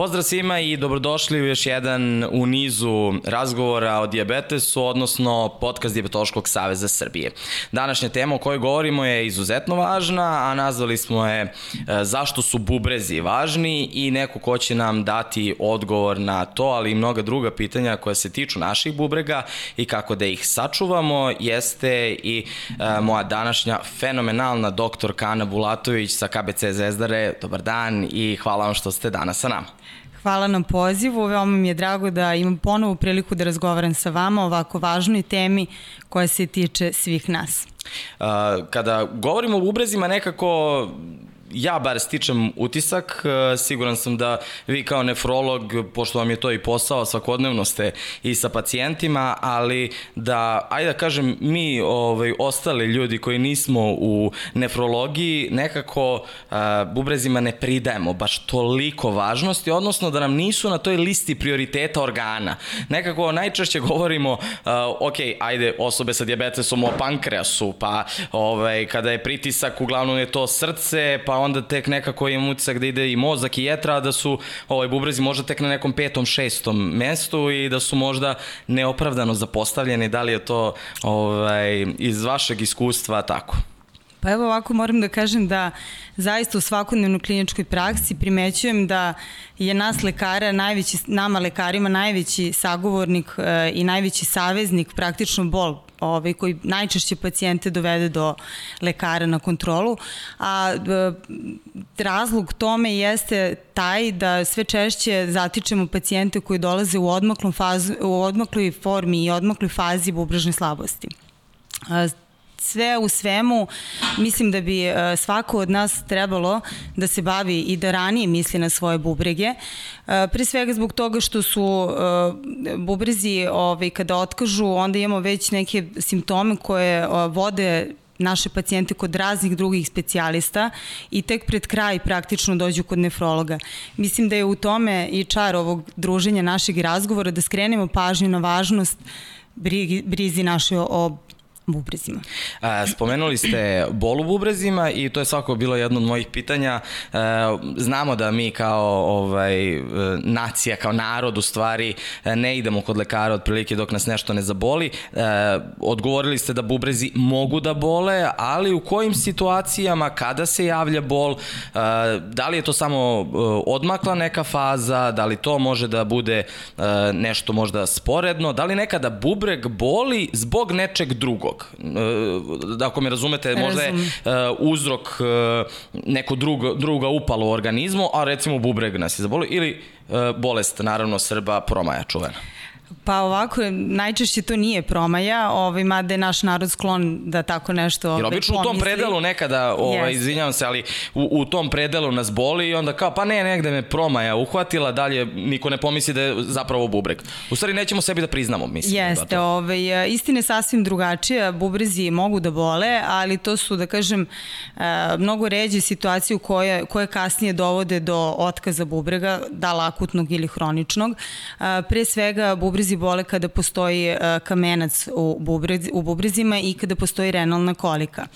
Pozdrav svima i dobrodošli u još jedan u nizu razgovora o diabetesu, odnosno podcast Diabetološkog saveza Srbije. Današnja tema o kojoj govorimo je izuzetno važna, a nazvali smo je e, zašto su bubrezi važni i neko ko će nam dati odgovor na to, ali i mnoga druga pitanja koja se tiču naših bubrega i kako da ih sačuvamo, jeste i e, moja današnja fenomenalna doktorka Ana Bulatović sa KBC Zezdare. Dobar dan i hvala vam što ste danas sa nama. Hvala na pozivu, veoma mi je drago da imam ponovu priliku da razgovaram sa vama o ovako važnoj temi koja se tiče svih nas. Kada govorimo o ubrezima, nekako ja bar stičem utisak, e, siguran sam da vi kao nefrolog, pošto vam je to i posao, svakodnevno ste i sa pacijentima, ali da, ajde da kažem, mi ovaj, ostali ljudi koji nismo u nefrologiji, nekako uh, bubrezima ne pridajemo baš toliko važnosti, odnosno da nam nisu na toj listi prioriteta organa. Nekako najčešće govorimo, uh, ok, ajde, osobe sa diabetesom o pankreasu, pa ovaj, kada je pritisak, uglavnom je to srce, pa onda tek nekako imam utisak da ide i mozak i jetra, da su ovaj, bubrezi možda tek na nekom petom, šestom mestu i da su možda neopravdano zapostavljeni. Da li je to ovaj, iz vašeg iskustva tako? Pa evo ovako moram da kažem da zaista u svakodnevnoj kliničkoj praksi primećujem da je nas lekara, najveći, nama lekarima najveći sagovornik e, i najveći saveznik praktično bol ovaj, koji najčešće pacijente dovede do lekara na kontrolu, a e, razlog tome jeste taj da sve češće zatičemo pacijente koji dolaze u fazu, u odmakloj formi i odmakloj fazi bubrežne slabosti sve u svemu mislim da bi e, svako od nas trebalo da se bavi i da ranije misli na svoje bubrege. E, pre svega zbog toga što su e, bubrezi ovaj, kada otkažu, onda imamo već neke simptome koje vode naše pacijente kod raznih drugih specijalista i tek pred kraj praktično dođu kod nefrologa. Mislim da je u tome i čar ovog druženja našeg razgovora da skrenemo pažnju na važnost brizi naše o bubrezima. Spomenuli ste bol u bubrezima i to je svako bilo jedno od mojih pitanja. Znamo da mi kao ovaj, nacija, kao narod u stvari ne idemo kod lekara otprilike dok nas nešto ne zaboli. Odgovorili ste da bubrezi mogu da bole, ali u kojim situacijama, kada se javlja bol, da li je to samo odmakla neka faza, da li to može da bude nešto možda sporedno, da li nekada bubreg boli zbog nečeg drugog? Uzrok. Da ako me razumete, možda je uh, uzrok uh, neko drugo, druga upala u organizmu, a recimo bubreg nas je zaboli, ili bolest, naravno, Srba promaja čuvena. Pa ovako, najčešće to nije promaja, ovaj, mada je naš narod sklon da tako nešto Jer obično pomisli. u tom predelu nekada, ovaj, yes. izvinjavam se, ali u, u tom predelu nas boli i onda kao, pa ne, negde me promaja uhvatila, dalje niko ne pomisli da je zapravo bubreg. U stvari nećemo sebi da priznamo, mislim. Jeste, da ovaj, istina je sasvim drugačija, bubrezi mogu da bole, ali to su, da kažem, eh, mnogo ređe situacije koje, koje kasnije dovode do otkaza bubrega, da li akutnog ili hroničnog. Eh, pre svega, bubrezi bubrezi bole kada postoji e, kamenac u, bubrez, u bubrezima i kada postoji renalna kolika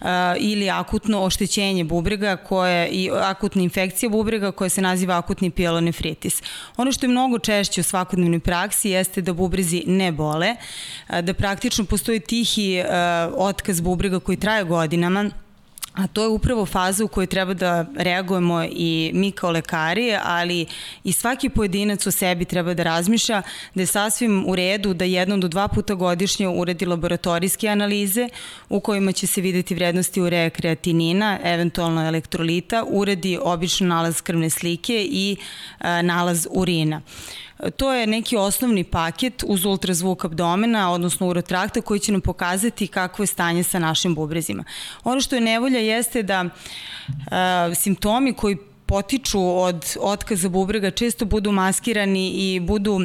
uh, ili akutno oštećenje bubrega koje i akutna infekcija bubrega koja se naziva akutni pielonefritis. Ono što je mnogo češće u svakodnevnoj praksi jeste da bubrezi ne bole, uh, da praktično postoji tihi otkaz bubrega koji traje godinama, A to je upravo faza u kojoj treba da reagujemo i mi kao lekari, ali i svaki pojedinac u sebi treba da razmišlja da je sasvim u redu da jednom do dva puta godišnje uredi laboratorijske analize u kojima će se videti vrednosti ureja kreatinina, eventualno elektrolita, uredi obično nalaz krvne slike i a, nalaz urina. To je neki osnovni paket uz ultrazvuk abdomena, odnosno urotrakta, koji će nam pokazati kakvo je stanje sa našim bubrezima. Ono što je nevolja jeste da e, simptomi koji potiču od otkaza bubrega često budu maskirani i budu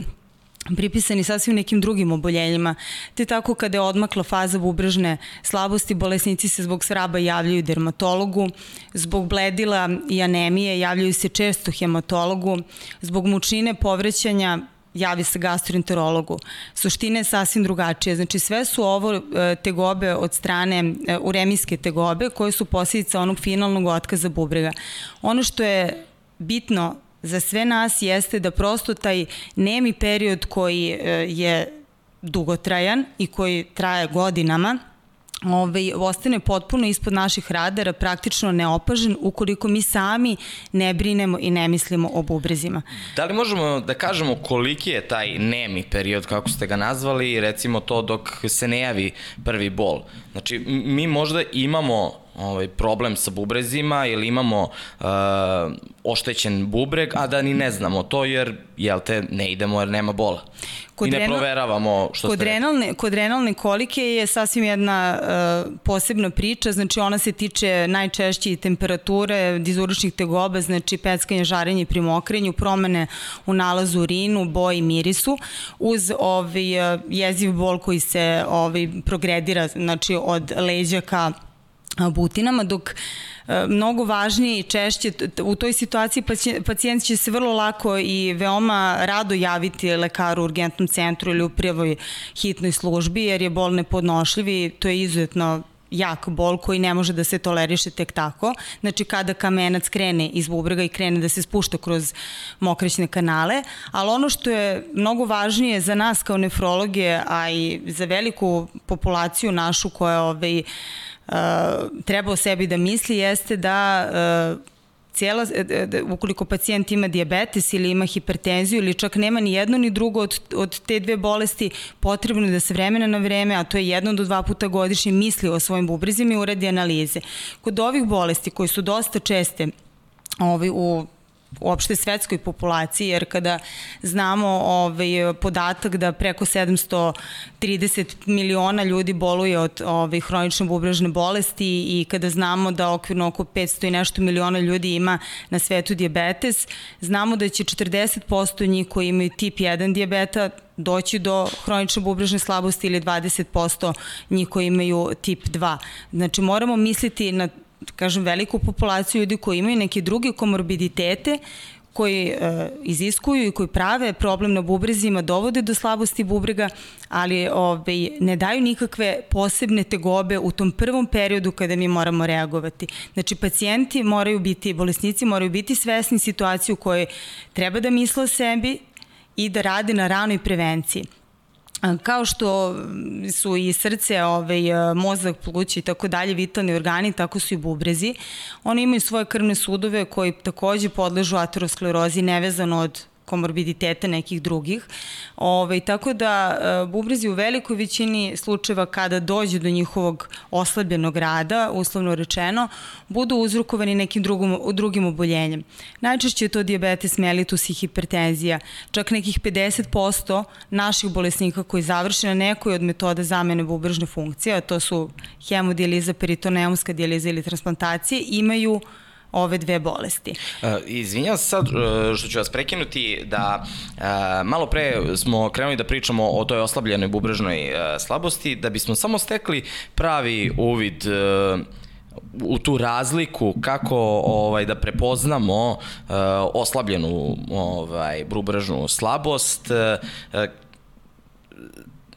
pripisani sasvim nekim drugim oboljenjima. Te tako kada je odmakla faza bubrežne slabosti, bolesnici se zbog svraba javljaju dermatologu, zbog bledila i anemije javljaju se često hematologu, zbog mučine povrećanja javi se gastroenterologu. Suština je sasvim drugačija. Znači sve su ovo e, tegobe od strane e, uremijske tegobe koje su posljedica onog finalnog otkaza bubrega. Ono što je bitno za sve nas jeste da prosto taj nemi period koji e, je dugotrajan i koji traje godinama, ovaj, ostane potpuno ispod naših radara, praktično neopažen ukoliko mi sami ne brinemo i ne mislimo o bubrezima. Da li možemo da kažemo koliki je taj nemi period, kako ste ga nazvali, recimo to dok se ne javi prvi bol? Znači, mi možda imamo ovaj, problem sa bubrezima ili imamo uh, oštećen bubreg, a da ni ne znamo to jer, jel te, ne idemo jer nema bola. Kod I ne renal, proveravamo što kod ste renalne, Kod renalne kolike je sasvim jedna uh, posebna priča, znači ona se tiče najčešće i temperature, dizuričnih tegoba, znači peckanje, žarenje pri mokrenju, promene u nalazu urinu, boji, mirisu, uz ovaj, jeziv bol koji se ovaj, progredira znači, od leđa ka butinama, dok mnogo važnije i češće u toj situaciji pacijent će se vrlo lako i veoma rado javiti lekaru u urgentnom centru ili u prijevoj hitnoj službi jer je bol nepodnošljiv i to je izuzetno jak bol koji ne može da se toleriše tek tako. Znači kada kamenac krene iz bubrega i krene da se spušta kroz mokrećne kanale, ali ono što je mnogo važnije za nas kao nefrologe, a i za veliku populaciju našu koja ovaj, treba o sebi da misli jeste da uh, cijela, uh, ukoliko pacijent ima diabetes ili ima hipertenziju ili čak nema ni jedno ni drugo od, od te dve bolesti, potrebno je da se vremena na vreme, a to je jedno do dva puta godišnje, misli o svojim bubrezima i uradi analize. Kod ovih bolesti koji su dosta česte ovaj, u uopšte svetskoj populaciji, jer kada znamo ovaj, podatak da preko 730 miliona ljudi boluje od ovaj, hronične bubrežne bolesti i kada znamo da okvirno oko 500 i nešto miliona ljudi ima na svetu diabetes, znamo da će 40% njih koji imaju tip 1 diabeta doći do hronične bubrežne slabosti ili 20% njih koji imaju tip 2. Znači moramo misliti na kažem, veliku populaciju ljudi koji imaju neke druge komorbiditete koji e, iziskuju i koji prave problem na bubrezima, dovode do slabosti bubrega, ali ovaj, ne daju nikakve posebne tegobe u tom prvom periodu kada mi moramo reagovati. Znači, pacijenti moraju biti, bolesnici moraju biti svesni situacije u kojoj treba da misle o sebi i da rade na ranoj prevenciji. Kao što su i srce, ovaj, mozak, plući i tako dalje, vitalni organi, tako su i bubrezi. Oni imaju svoje krvne sudove koji takođe podležu aterosklerozi nevezano od komorbiditeta nekih drugih. Ove, ovaj, tako da e, bubrezi u velikoj većini slučajeva kada dođe do njihovog oslabljenog rada, uslovno rečeno, budu uzrukovani nekim drugom, drugim oboljenjem. Najčešće je to diabetes mellitus i hipertenzija. Čak nekih 50% naših bolesnika koji završe na nekoj od metoda zamene bubrežne funkcije, a to su hemodijaliza, peritoneumska dijaliza ili transplantacije, imaju ove dve bolesti. Uh, izvinjam se sad uh, što ću vas prekinuti da uh, malo pre smo krenuli da pričamo o toj oslabljenoj bubrežnoj uh, slabosti, da bismo samo stekli pravi uvid uh, u tu razliku kako ovaj da prepoznamo uh, oslabljenu ovaj bubrežnu slabost uh,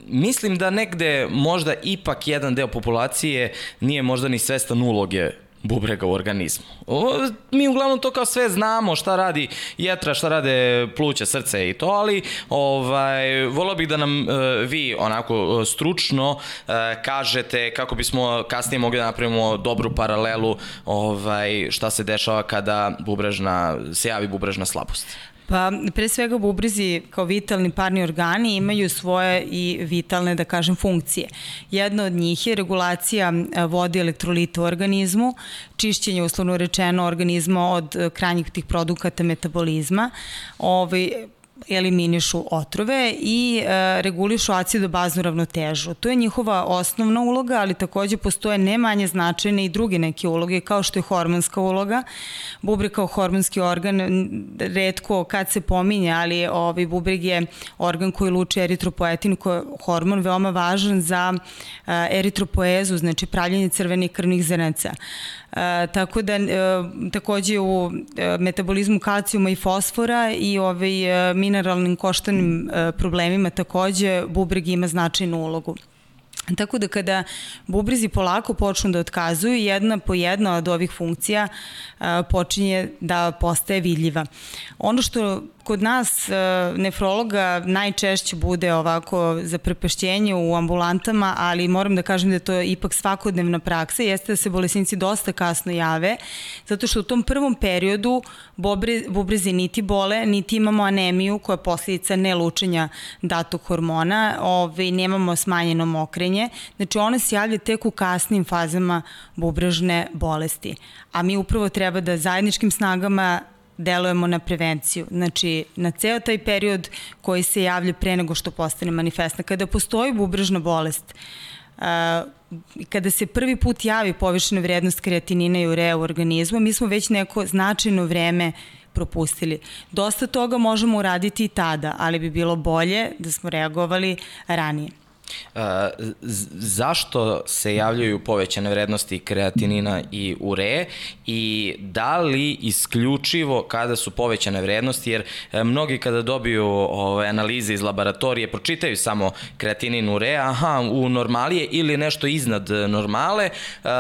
mislim da negde možda ipak jedan deo populacije nije možda ni svestan uloge bubrega u organizmu. O, mi uglavnom to kao sve znamo šta radi jetra, šta rade pluća, srce i to, ali ovaj, volio bih da nam e, vi onako e, stručno e, kažete kako bismo kasnije mogli da napravimo dobru paralelu ovaj, šta se dešava kada bubrežna, se javi bubrežna slabost. Pa, pre svega bubrizi kao vitalni parni organi imaju svoje i vitalne, da kažem, funkcije. Jedna od njih je regulacija e, vode elektrolita u organizmu, čišćenje, uslovno rečeno, organizma od e, krajnjih tih produkata metabolizma. Ovaj, eliminišu otrove i e, regulišu acidobaznu ravnotežu. To je njihova osnovna uloga, ali takođe postoje ne manje značajne i druge neke uloge, kao što je hormonska uloga. Bubreg kao hormonski organ, redko kad se pominje, ali ovaj bubreg je organ koji luči eritropoetin, koji je hormon veoma važan za e, eritropoezu, znači pravljenje crvenih krvnih zrnaca. E, tako da e, takođe u e, metabolizmu kalcijuma i fosfora i ovaj, e, mineralnim koštanim e, problemima takođe bubreg ima značajnu ulogu. Tako da kada bubrezi polako počnu da otkazuju, jedna po jedna od ovih funkcija a, počinje da postaje vidljiva. Ono što kod nas a, nefrologa najčešće bude ovako za prepašćenje u ambulantama, ali moram da kažem da je to ipak svakodnevna praksa, jeste da se bolesnici dosta kasno jave, zato što u tom prvom periodu bubre, bubrezi niti bole, niti imamo anemiju koja je posljedica nelučenja datog hormona, ove, nemamo smanjeno mokrenje, oboljenje, znači one se javlja tek u kasnim fazama bubrežne bolesti. A mi upravo treba da zajedničkim snagama delujemo na prevenciju, znači na ceo taj period koji se javlja pre nego što postane manifestna. Kada postoji bubrežna bolest, kada se prvi put javi povišena vrednost kreatinina i ureja u organizmu, mi smo već neko značajno vreme propustili. Dosta toga možemo uraditi i tada, ali bi bilo bolje da smo reagovali ranije. Zašto se javljaju povećane vrednosti kreatinina i ureje i da li isključivo kada su povećane vrednosti, jer e, mnogi kada dobiju ove, analize iz laboratorije pročitaju samo kreatinin ureja, aha, u normalije ili nešto iznad normale, uh,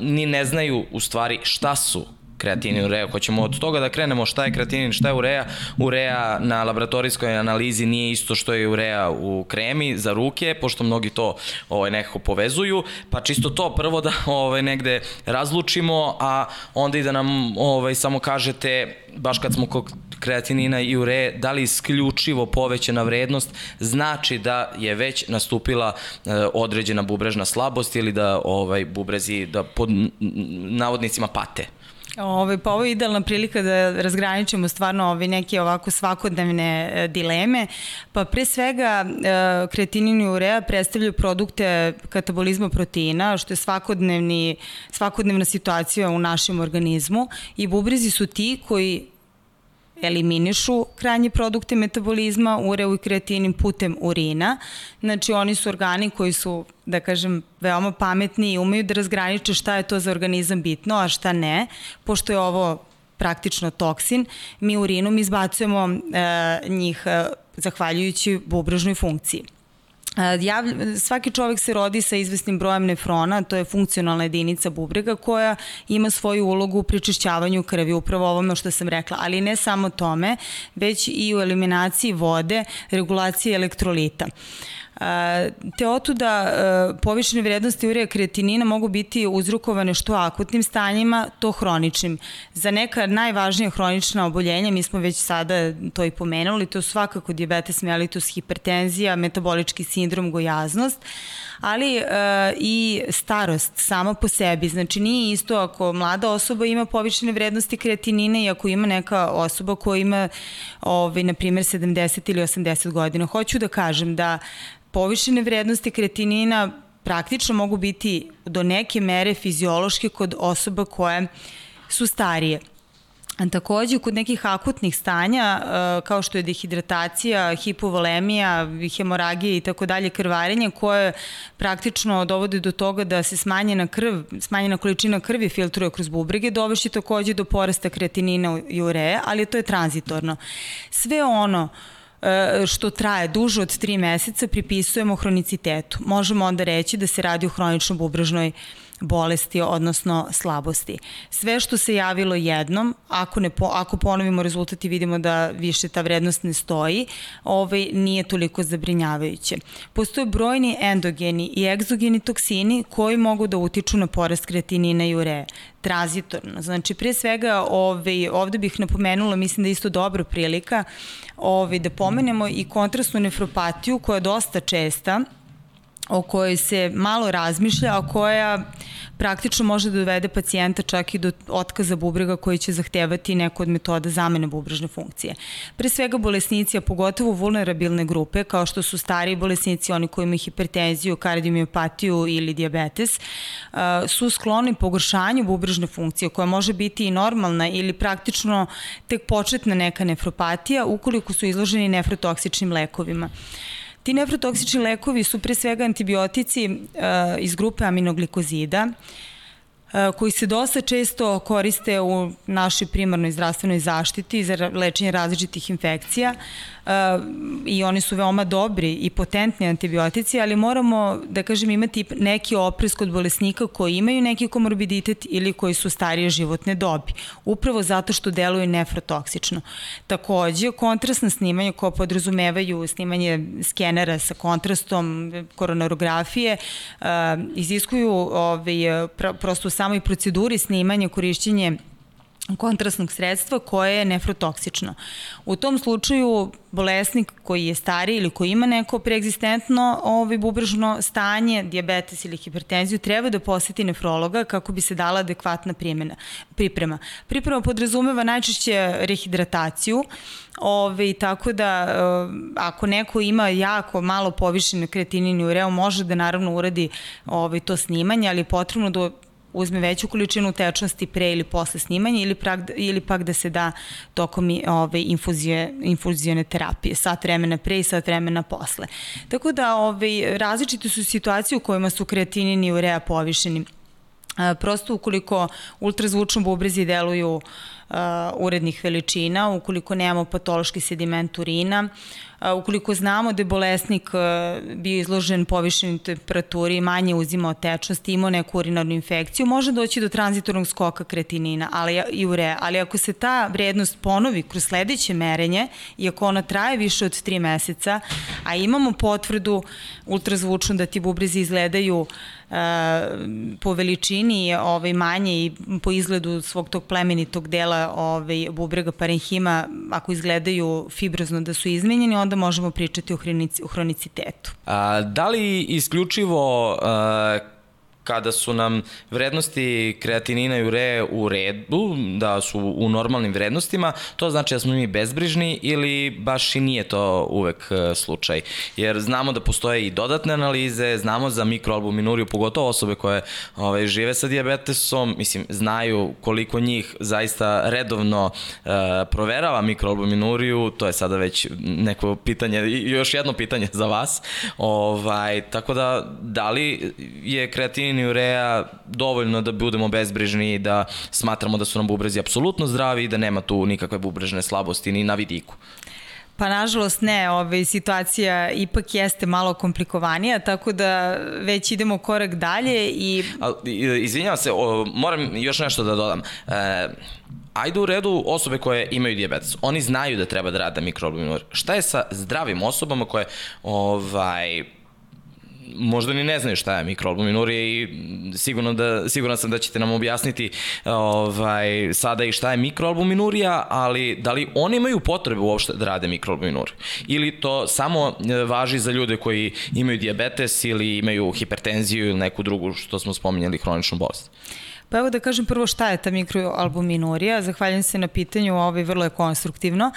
ni ne znaju u stvari šta su kreatinin ureja. Hoćemo od toga da krenemo šta je kreatinin, šta je ureja. Ureja na laboratorijskoj analizi nije isto što je ureja u kremi za ruke, pošto mnogi to ovaj, nekako povezuju, pa čisto to prvo da ovaj, negde razlučimo, a onda i da nam ovaj, samo kažete, baš kad smo kod kreatinina i ureje, da li isključivo povećana vrednost znači da je već nastupila e, određena bubrežna slabost ili da ovaj bubrezi da pod navodnicima pate. Ove, pa ovo je idealna prilika da razgraničimo stvarno ove neke ovako svakodnevne e, dileme. Pa pre svega e, kreatinin i urea predstavljaju produkte katabolizma proteina, što je svakodnevni, svakodnevna situacija u našem organizmu i bubrezi su ti koji eliminišu krajnje produkte metabolizma, ureu i kreatinin putem urina. Znači oni su organi koji su, da kažem, veoma pametni i umeju da razgraniče šta je to za organizam bitno, a šta ne, pošto je ovo praktično toksin, mi urinom izbacujemo e, njih e, zahvaljujući bubrežnoj funkciji. Jav, svaki čovek se rodi sa izvesnim brojem nefrona, to je funkcionalna jedinica bubrega koja ima svoju ulogu u pričišćavanju krvi, upravo ovome što sam rekla, ali ne samo tome, već i u eliminaciji vode, regulaciji elektrolita. Uh, Te otuda e, povišene vrednosti urija kreatinina mogu biti uzrukovane što akutnim stanjima, to hroničnim. Za neka najvažnija hronična oboljenja, mi smo već sada to i pomenuli, to su svakako diabetes mellitus, hipertenzija, metabolički sindrom, gojaznost, ali e, i starost sama po sebi. Znači nije isto ako mlada osoba ima povišene vrednosti kreatinina i ako ima neka osoba koja ima, ovaj, na primjer, 70 ili 80 godina. Hoću da kažem da povišene vrednosti kreatinina praktično mogu biti do neke mere fiziološke kod osoba koje su starije. Takođe, kod nekih akutnih stanja, e, kao što je dehidratacija, hipovolemija, hemoragija i tako dalje, krvarenje, koje praktično dovode do toga da se smanjena krv, smanjena količina krvi filtruje kroz bubrege, dovešće takođe do porasta kreatinina i ureje, ali to je tranzitorno. Sve ono E, što traje duže od 3 meseca pripisujemo hronicitetu. Možemo onda reći da se radi o hronično bubrežnoj bolesti, odnosno slabosti. Sve što se javilo jednom, ako, ne po, ako ponovimo rezultat i vidimo da više ta vrednost ne stoji, ovaj, nije toliko zabrinjavajuće. Postoje brojni endogeni i egzogeni toksini koji mogu da utiču na porast kreatinina i ureje tranzitorno. Znači, pre svega, ovaj, ovde bih napomenula, mislim da je isto dobra prilika, ovaj, da pomenemo i kontrastnu nefropatiju koja je dosta česta, o kojoj se malo razmišlja, a koja praktično može da dovede pacijenta čak i do otkaza bubrega koji će zahtevati neku od metoda zamene bubrežne funkcije. Pre svega bolesnici, a pogotovo vulnerabilne grupe, kao što su stariji bolesnici, oni koji imaju hipertenziju, kardiomiopatiju ili diabetes, su skloni pogoršanju bubrežne funkcije koja može biti i normalna ili praktično tek početna neka nefropatija ukoliko su izloženi nefrotoksičnim lekovima. Ti nefrotoksični lekovi su pre svega antibiotici uh, iz grupe aminoglikozida, uh, koji se dosta često koriste u našoj primarnoj zdravstvenoj zaštiti za lečenje različitih infekcija. I oni su veoma dobri i potentni antibiotici, ali moramo, da kažem, imati neki oprez kod bolesnika koji imaju neki komorbiditet ili koji su starije životne dobi. Upravo zato što deluju nefrotoksično. Takođe, kontrastna snimanja koja podrazumevaju snimanje skenera sa kontrastom, koronarografije, iziskuju ovaj, prosto u samoj proceduri snimanja korišćenje kontrastnog sredstva koje je nefrotoksično. U tom slučaju bolesnik koji je stari ili koji ima neko preegzistentno ovaj, bubrežno stanje, diabetes ili hipertenziju, treba da poseti nefrologa kako bi se dala adekvatna primjena, priprema. Priprema podrazumeva najčešće rehidrataciju, ovaj, tako da, eh, ako neko ima jako malo povišene kreatinin i ureo, može da naravno uradi ovaj, to snimanje, ali je potrebno da uzme veću količinu tečnosti pre ili posle snimanja ili, prak, ili pak da se da tokom ove, infuzije, infuzijone terapije, sat vremena pre i sat vremena posle. Tako da ove, različite su situacije u kojima su kreatinin i urea povišeni. E, prosto ukoliko ultrazvučno bubrezi deluju uh, urednih veličina, ukoliko nemamo patološki sediment urina, ukoliko znamo da je bolesnik bio izložen povišenoj temperaturi, manje uzimao tečnosti, imao neku urinarnu infekciju, može doći do tranzitornog skoka kretinina ali, i urea. Ali ako se ta vrednost ponovi kroz sledeće merenje, i ako ona traje više od 3 meseca, a imamo potvrdu ultrazvučnu da ti bubrezi izgledaju uh, po veličini ovaj, manje i po izgledu svog tog plemenitog dela ovaj, bubrega parenhima, ako izgledaju fibrozno da su izmenjeni, onda možemo pričati o, hronici, o hronicitetu. A, da li isključivo a, kada su nam vrednosti kreatinina i ureje u redu, da su u normalnim vrednostima, to znači da smo mi bezbrižni ili baš i nije to uvek e, slučaj. Jer znamo da postoje i dodatne analize, znamo za mikroalbuminuriju, pogotovo osobe koje ove, ovaj, žive sa diabetesom, mislim, znaju koliko njih zaista redovno e, proverava mikroalbuminuriju, to je sada već neko pitanje, još jedno pitanje za vas. Ovaj, tako da, da li je kreatin i ureja dovoljno da budemo bezbrižni i da smatramo da su nam bubrezi apsolutno zdravi i da nema tu nikakve bubrežne slabosti ni na vidiku. Pa nažalost ne, ovaj, situacija ipak jeste malo komplikovanija, tako da već idemo korak dalje i... A, izvinjavam se, o, moram još nešto da dodam. E, ajde u redu osobe koje imaju diabetes. Oni znaju da treba da rade mikroalbuminur. Šta je sa zdravim osobama koje ovaj, možda ni ne znaju šta je mikroalbuminurija i sigurno da, siguran sam da ćete nam objasniti ovaj, sada i šta je mikroalbuminurija, ali da li oni imaju potrebe uopšte da rade mikroalbuminuriju? Ili to samo e, važi za ljude koji imaju diabetes ili imaju hipertenziju ili neku drugu što smo spominjali hroničnu bolest? Pa evo da kažem prvo šta je ta mikroalbuminurija. Zahvaljujem se na pitanju, ovo je vrlo je konstruktivno.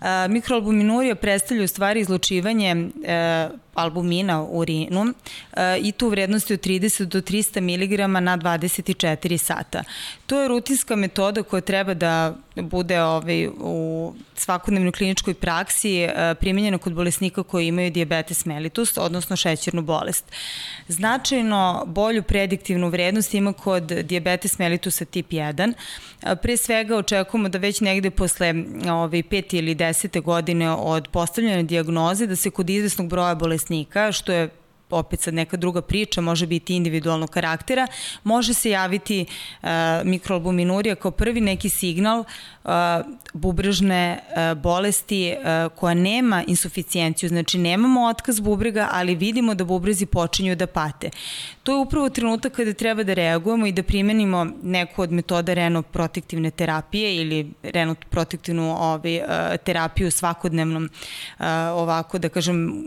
Uh, mikroalbuminurija predstavlja u stvari izlučivanje uh, albumina u urinu e, i tu vrednosti od 30 do 300 mg na 24 sata. To je rutinska metoda koja treba da bude ovaj, u svakodnevnoj kliničkoj praksi e, primenjena kod bolesnika koji imaju diabetes mellitus, odnosno šećernu bolest. Značajno bolju prediktivnu vrednost ima kod diabetes mellitusa tip 1. E, pre svega očekujemo da već negde posle ovaj, 5. ili 10. godine od postavljene diagnoze da se kod izvesnog broja bolesnika bolesnika, što je opet sad neka druga priča, može biti individualnog karaktera, može se javiti uh, mikroalbuminurija kao prvi neki signal uh, bubrežne uh, bolesti uh, koja nema insuficijenciju, znači nemamo otkaz bubrega, ali vidimo da bubrezi počinju da pate. To je upravo trenutak kada treba da reagujemo i da primenimo neku od metoda renoprotektivne terapije ili renoprotektivnu ovaj, uh, terapiju u svakodnevnom, uh, ovako da kažem,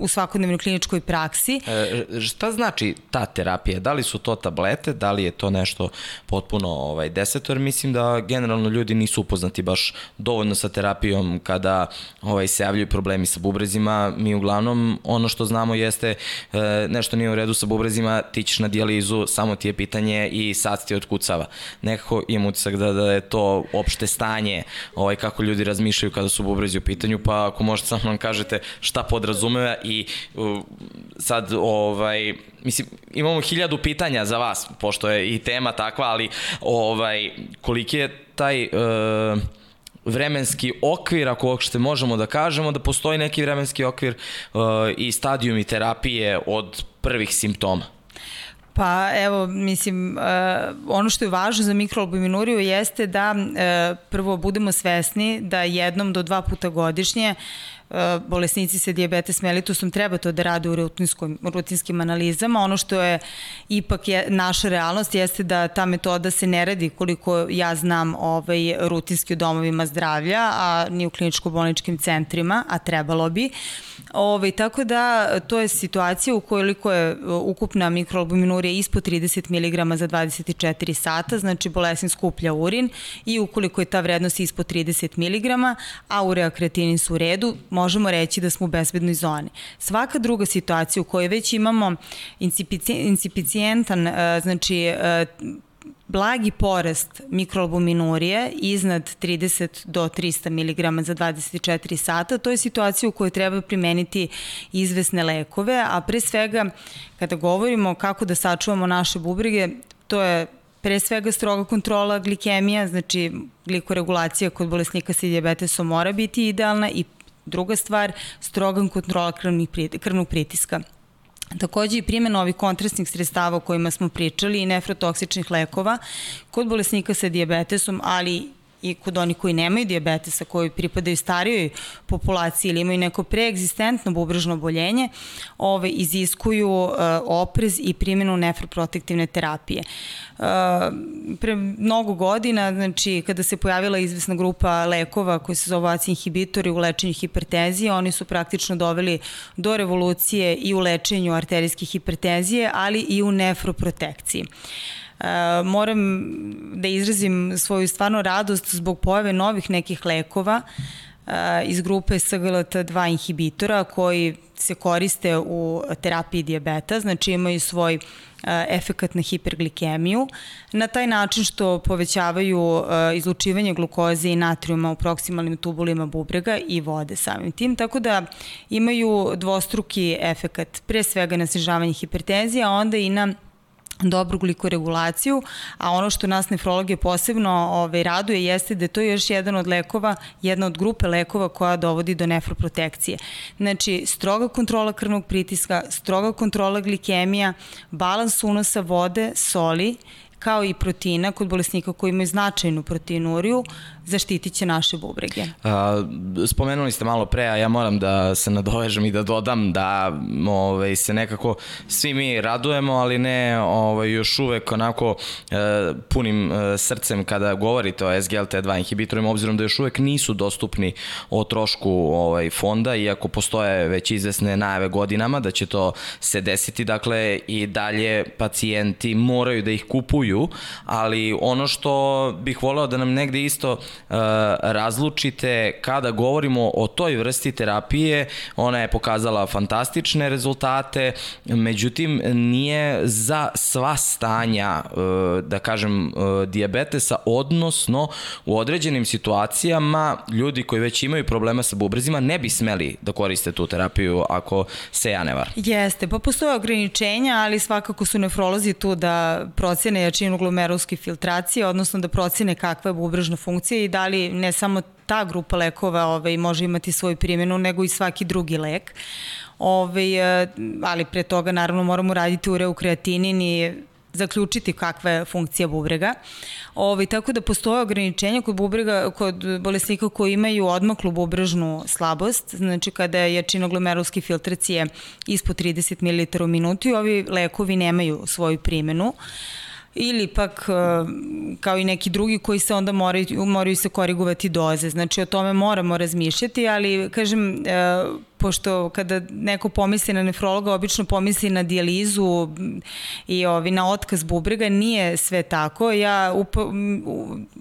u svakodnevnoj kliničkoj praksi. E, šta znači ta terapija? Da li su to tablete, da li je to nešto potpuno ovaj, deseto, jer mislim da generalno ljudi nisu upoznati baš dovoljno sa terapijom kada ovaj, se javljaju problemi sa bubrezima. Mi uglavnom ono što znamo jeste e, nešto nije u redu sa bubrezima, ti ćeš na dijalizu, samo ti je pitanje i sad ti otkucava. Nekako imam utisak da, da je to opšte stanje ovaj, kako ljudi razmišljaju kada su bubrezi u pitanju, pa ako možete samo nam kažete šta podrazumeva i uh, sad ovaj mislim imamo hiljadu pitanja za vas pošto je i tema takva ali ovaj koliki je taj uh, vremenski okvir, ako uopšte možemo da kažemo, da postoji neki vremenski okvir uh, i stadijumi terapije od prvih simptoma? Pa evo, mislim, uh, ono što je važno za mikroalbuminuriju jeste da uh, prvo budemo svesni da jednom do dva puta godišnje uh, bolesnici sa diabetes mellitusom treba to da rade u rutinskim analizama. Ono što je ipak je, naša realnost jeste da ta metoda se ne radi koliko ja znam ovaj, rutinski u domovima zdravlja, a ni u kliničko-bolničkim centrima, a trebalo bi. Ovaj, tako da to je situacija u koliko je ukupna mikroalbuminurija ispod 30 mg za 24 sata, znači bolesni skuplja urin i ukoliko je ta vrednost ispod 30 mg, a urea kreatinin su u redu, možemo reći da smo u bezbednoj zoni. Svaka druga situacija u kojoj već imamo incipicijentan, e, znači e, blagi porast mikroalbuminurije iznad 30 do 300 mg za 24 sata, to je situacija u kojoj treba primeniti izvesne lekove, a pre svega kada govorimo kako da sačuvamo naše bubrige, to je pre svega stroga kontrola glikemija, znači glikoregulacija kod bolesnika sa diabetesom mora biti idealna i druga stvar, stroga kontrola krvnog pritiska. Takođe i primjena ovih kontrastnih sredstava o kojima smo pričali i nefrotoksičnih lekova kod bolesnika sa diabetesom, ali i kod onih koji nemaju diabetesa, koji pripadaju starijoj populaciji ili imaju neko preegzistentno bubrežno oboljenje, ove, iziskuju uh, oprez i primjenu nefroprotektivne terapije. Uh, pre mnogo godina, znači kada se pojavila izvesna grupa lekova koji se zove ACI inhibitori u lečenju hipertenzije, oni su praktično doveli do revolucije i u lečenju arterijske hipertenzije, ali i u nefroprotekciji. Moram da izrazim svoju stvarno radost zbog pojave novih nekih lekova iz grupe SGLT2 inhibitora koji se koriste u terapiji dijabeta, znači imaju svoj efekat na hiperglikemiju, na taj način što povećavaju izlučivanje glukoze i natrijuma u proksimalnim tubulima bubrega i vode samim tim, tako da imaju dvostruki efekat, pre svega na snižavanje hipertenzije, a onda i na dobru glikoregulaciju, a ono što nas nefrologe posebno ovaj, raduje jeste da je to još jedan od lekova, jedna od grupe lekova koja dovodi do nefroprotekcije. Znači, stroga kontrola krvnog pritiska, stroga kontrola glikemija, balans unosa vode, soli, kao i proteina kod bolesnika koji imaju značajnu proteinuriju, zaštitit će naše bubrege. A, spomenuli ste malo pre, a ja moram da se nadovežem i da dodam da ovaj, se nekako svi mi radujemo, ali ne ovaj, još uvek onako e, punim e, srcem kada govorite o SGLT2 inhibitorima, obzirom da još uvek nisu dostupni o trošku ovaj, fonda, iako postoje već izvesne najave godinama da će to se desiti, dakle i dalje pacijenti moraju da ih kupuju, ali ono što bih voleo da nam negde isto razlučite kada govorimo o toj vrsti terapije, ona je pokazala fantastične rezultate, međutim nije za sva stanja, e, da kažem, e, diabetesa, odnosno u određenim situacijama ljudi koji već imaju problema sa bubrezima ne bi smeli da koriste tu terapiju ako se ja ne var. Jeste, pa postoje ograničenja, ali svakako su nefrolozi tu da procene jačinu glomerulske filtracije, odnosno da procene kakva je bubrežna funkcija i da li ne samo ta grupa lekova ovaj, može imati svoju primjenu, nego i svaki drugi lek. Ovaj, ali pre toga naravno moramo raditi ureu kreatinin i zaključiti kakva je funkcija bubrega. Ovaj, tako da postoje ograničenja kod bubrega, kod bolesnika koji imaju odmaklu bubrežnu slabost, znači kada je jačina filtracije ispod 30 ml u minuti, ovi lekovi nemaju svoju primjenu. Uh, ili pak e, kao i neki drugi koji se onda moraju, moraju se korigovati doze. Znači o tome moramo razmišljati, ali kažem, e, pošto kada neko pomisli na nefrologa, obično pomisli na dijalizu i ovi, na otkaz bubrega, nije sve tako. Ja, upo,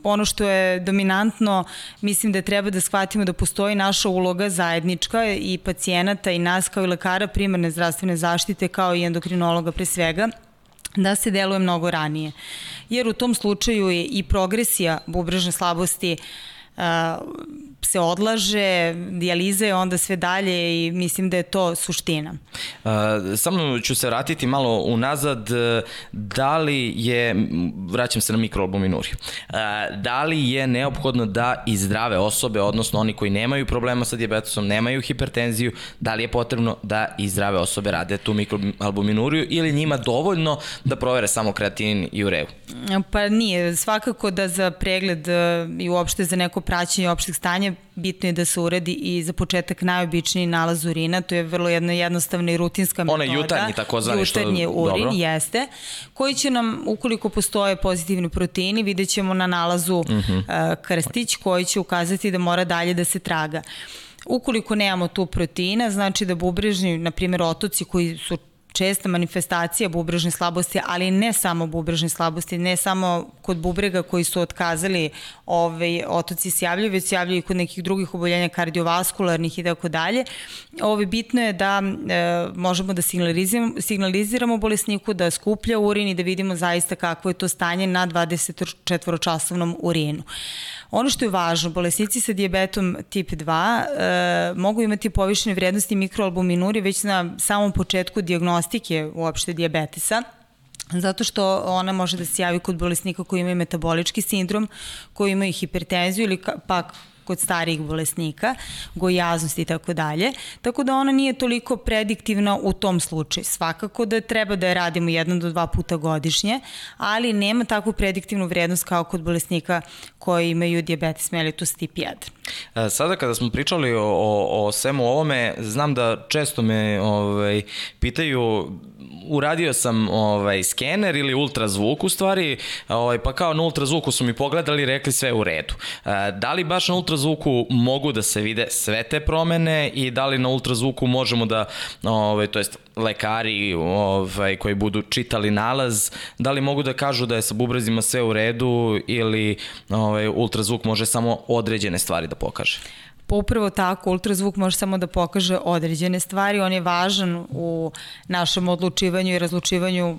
ono što je dominantno, mislim da treba da shvatimo da postoji naša uloga zajednička i pacijenata i nas kao i lekara primarne zdravstvene zaštite, kao i endokrinologa pre svega, da se deluje mnogo ranije. Jer u tom slučaju je i progresija bubrežne slabosti se odlaže, dijaliza je onda sve dalje i mislim da je to suština. Uh, samo ću se vratiti malo unazad, da li je, vraćam se na mikroalbuminuriju, uh, da li je neophodno da i zdrave osobe, odnosno oni koji nemaju problema sa diabetesom, nemaju hipertenziju, da li je potrebno da i zdrave osobe rade tu mikroalbuminuriju ili njima dovoljno da provere samo kreatinin i urevu? Pa nije, svakako da za pregled i uopšte za neko praćenje opšteg stanja bitno je da se uredi i za početak najobičniji nalaz urina, to je vrlo jedna jednostavna i rutinska metoda. Ona jutarnji takozvani što Jutarnji urin, dobro. jeste, koji će nam, ukoliko postoje pozitivni proteini, vidjet ćemo na nalazu uh -huh. uh, krstić koji će ukazati da mora dalje da se traga. Ukoliko nemamo tu proteina, znači da bubrežni, na primjer, otoci koji su česta manifestacija bubrežne slabosti, ali ne samo bubrežne slabosti, ne samo kod bubrega koji su otkazali ovaj, otoci se javljaju, već se javljaju i kod nekih drugih oboljenja kardiovaskularnih i tako dalje. Ovo bitno je da e, možemo da signaliziramo, signaliziramo bolesniku, da skuplja urin i da vidimo zaista kakvo je to stanje na 24-časovnom urinu. Ono što je važno, bolesnici sa diabetom tip 2 e, mogu imati povišene vrednosti mikroalbuminuri već na samom početku diagnostike uopšte diabetesa, zato što ona može da se javi kod bolesnika koji imaju metabolički sindrom, koji imaju hipertenziju ili pak kod starijih bolesnika, gojaznost i tako dalje. Tako da ona nije toliko prediktivna u tom slučaju. Svakako da treba da je radimo jedan do dva puta godišnje, ali nema takvu prediktivnu vrednost kao kod bolesnika koji imaju diabetes mellitus tip 1. E, sada kada smo pričali o, o, o svemu ovome, znam da često me ovaj, pitaju uradio sam ovaj skener ili ultrazvuk u stvari, ovaj pa kao na ultrazvuku su mi pogledali i rekli sve u redu. E, da li baš na ultrazvuku mogu da se vide sve te promene i da li na ultrazvuku možemo da ovaj to jest lekari ovaj koji budu čitali nalaz, da li mogu da kažu da je sa bubrezima sve u redu ili ovaj ultrazvuk može samo određene stvari da pokaže? Pa upravo tako, ultrazvuk može samo da pokaže određene stvari, on je važan u našem odlučivanju i razlučivanju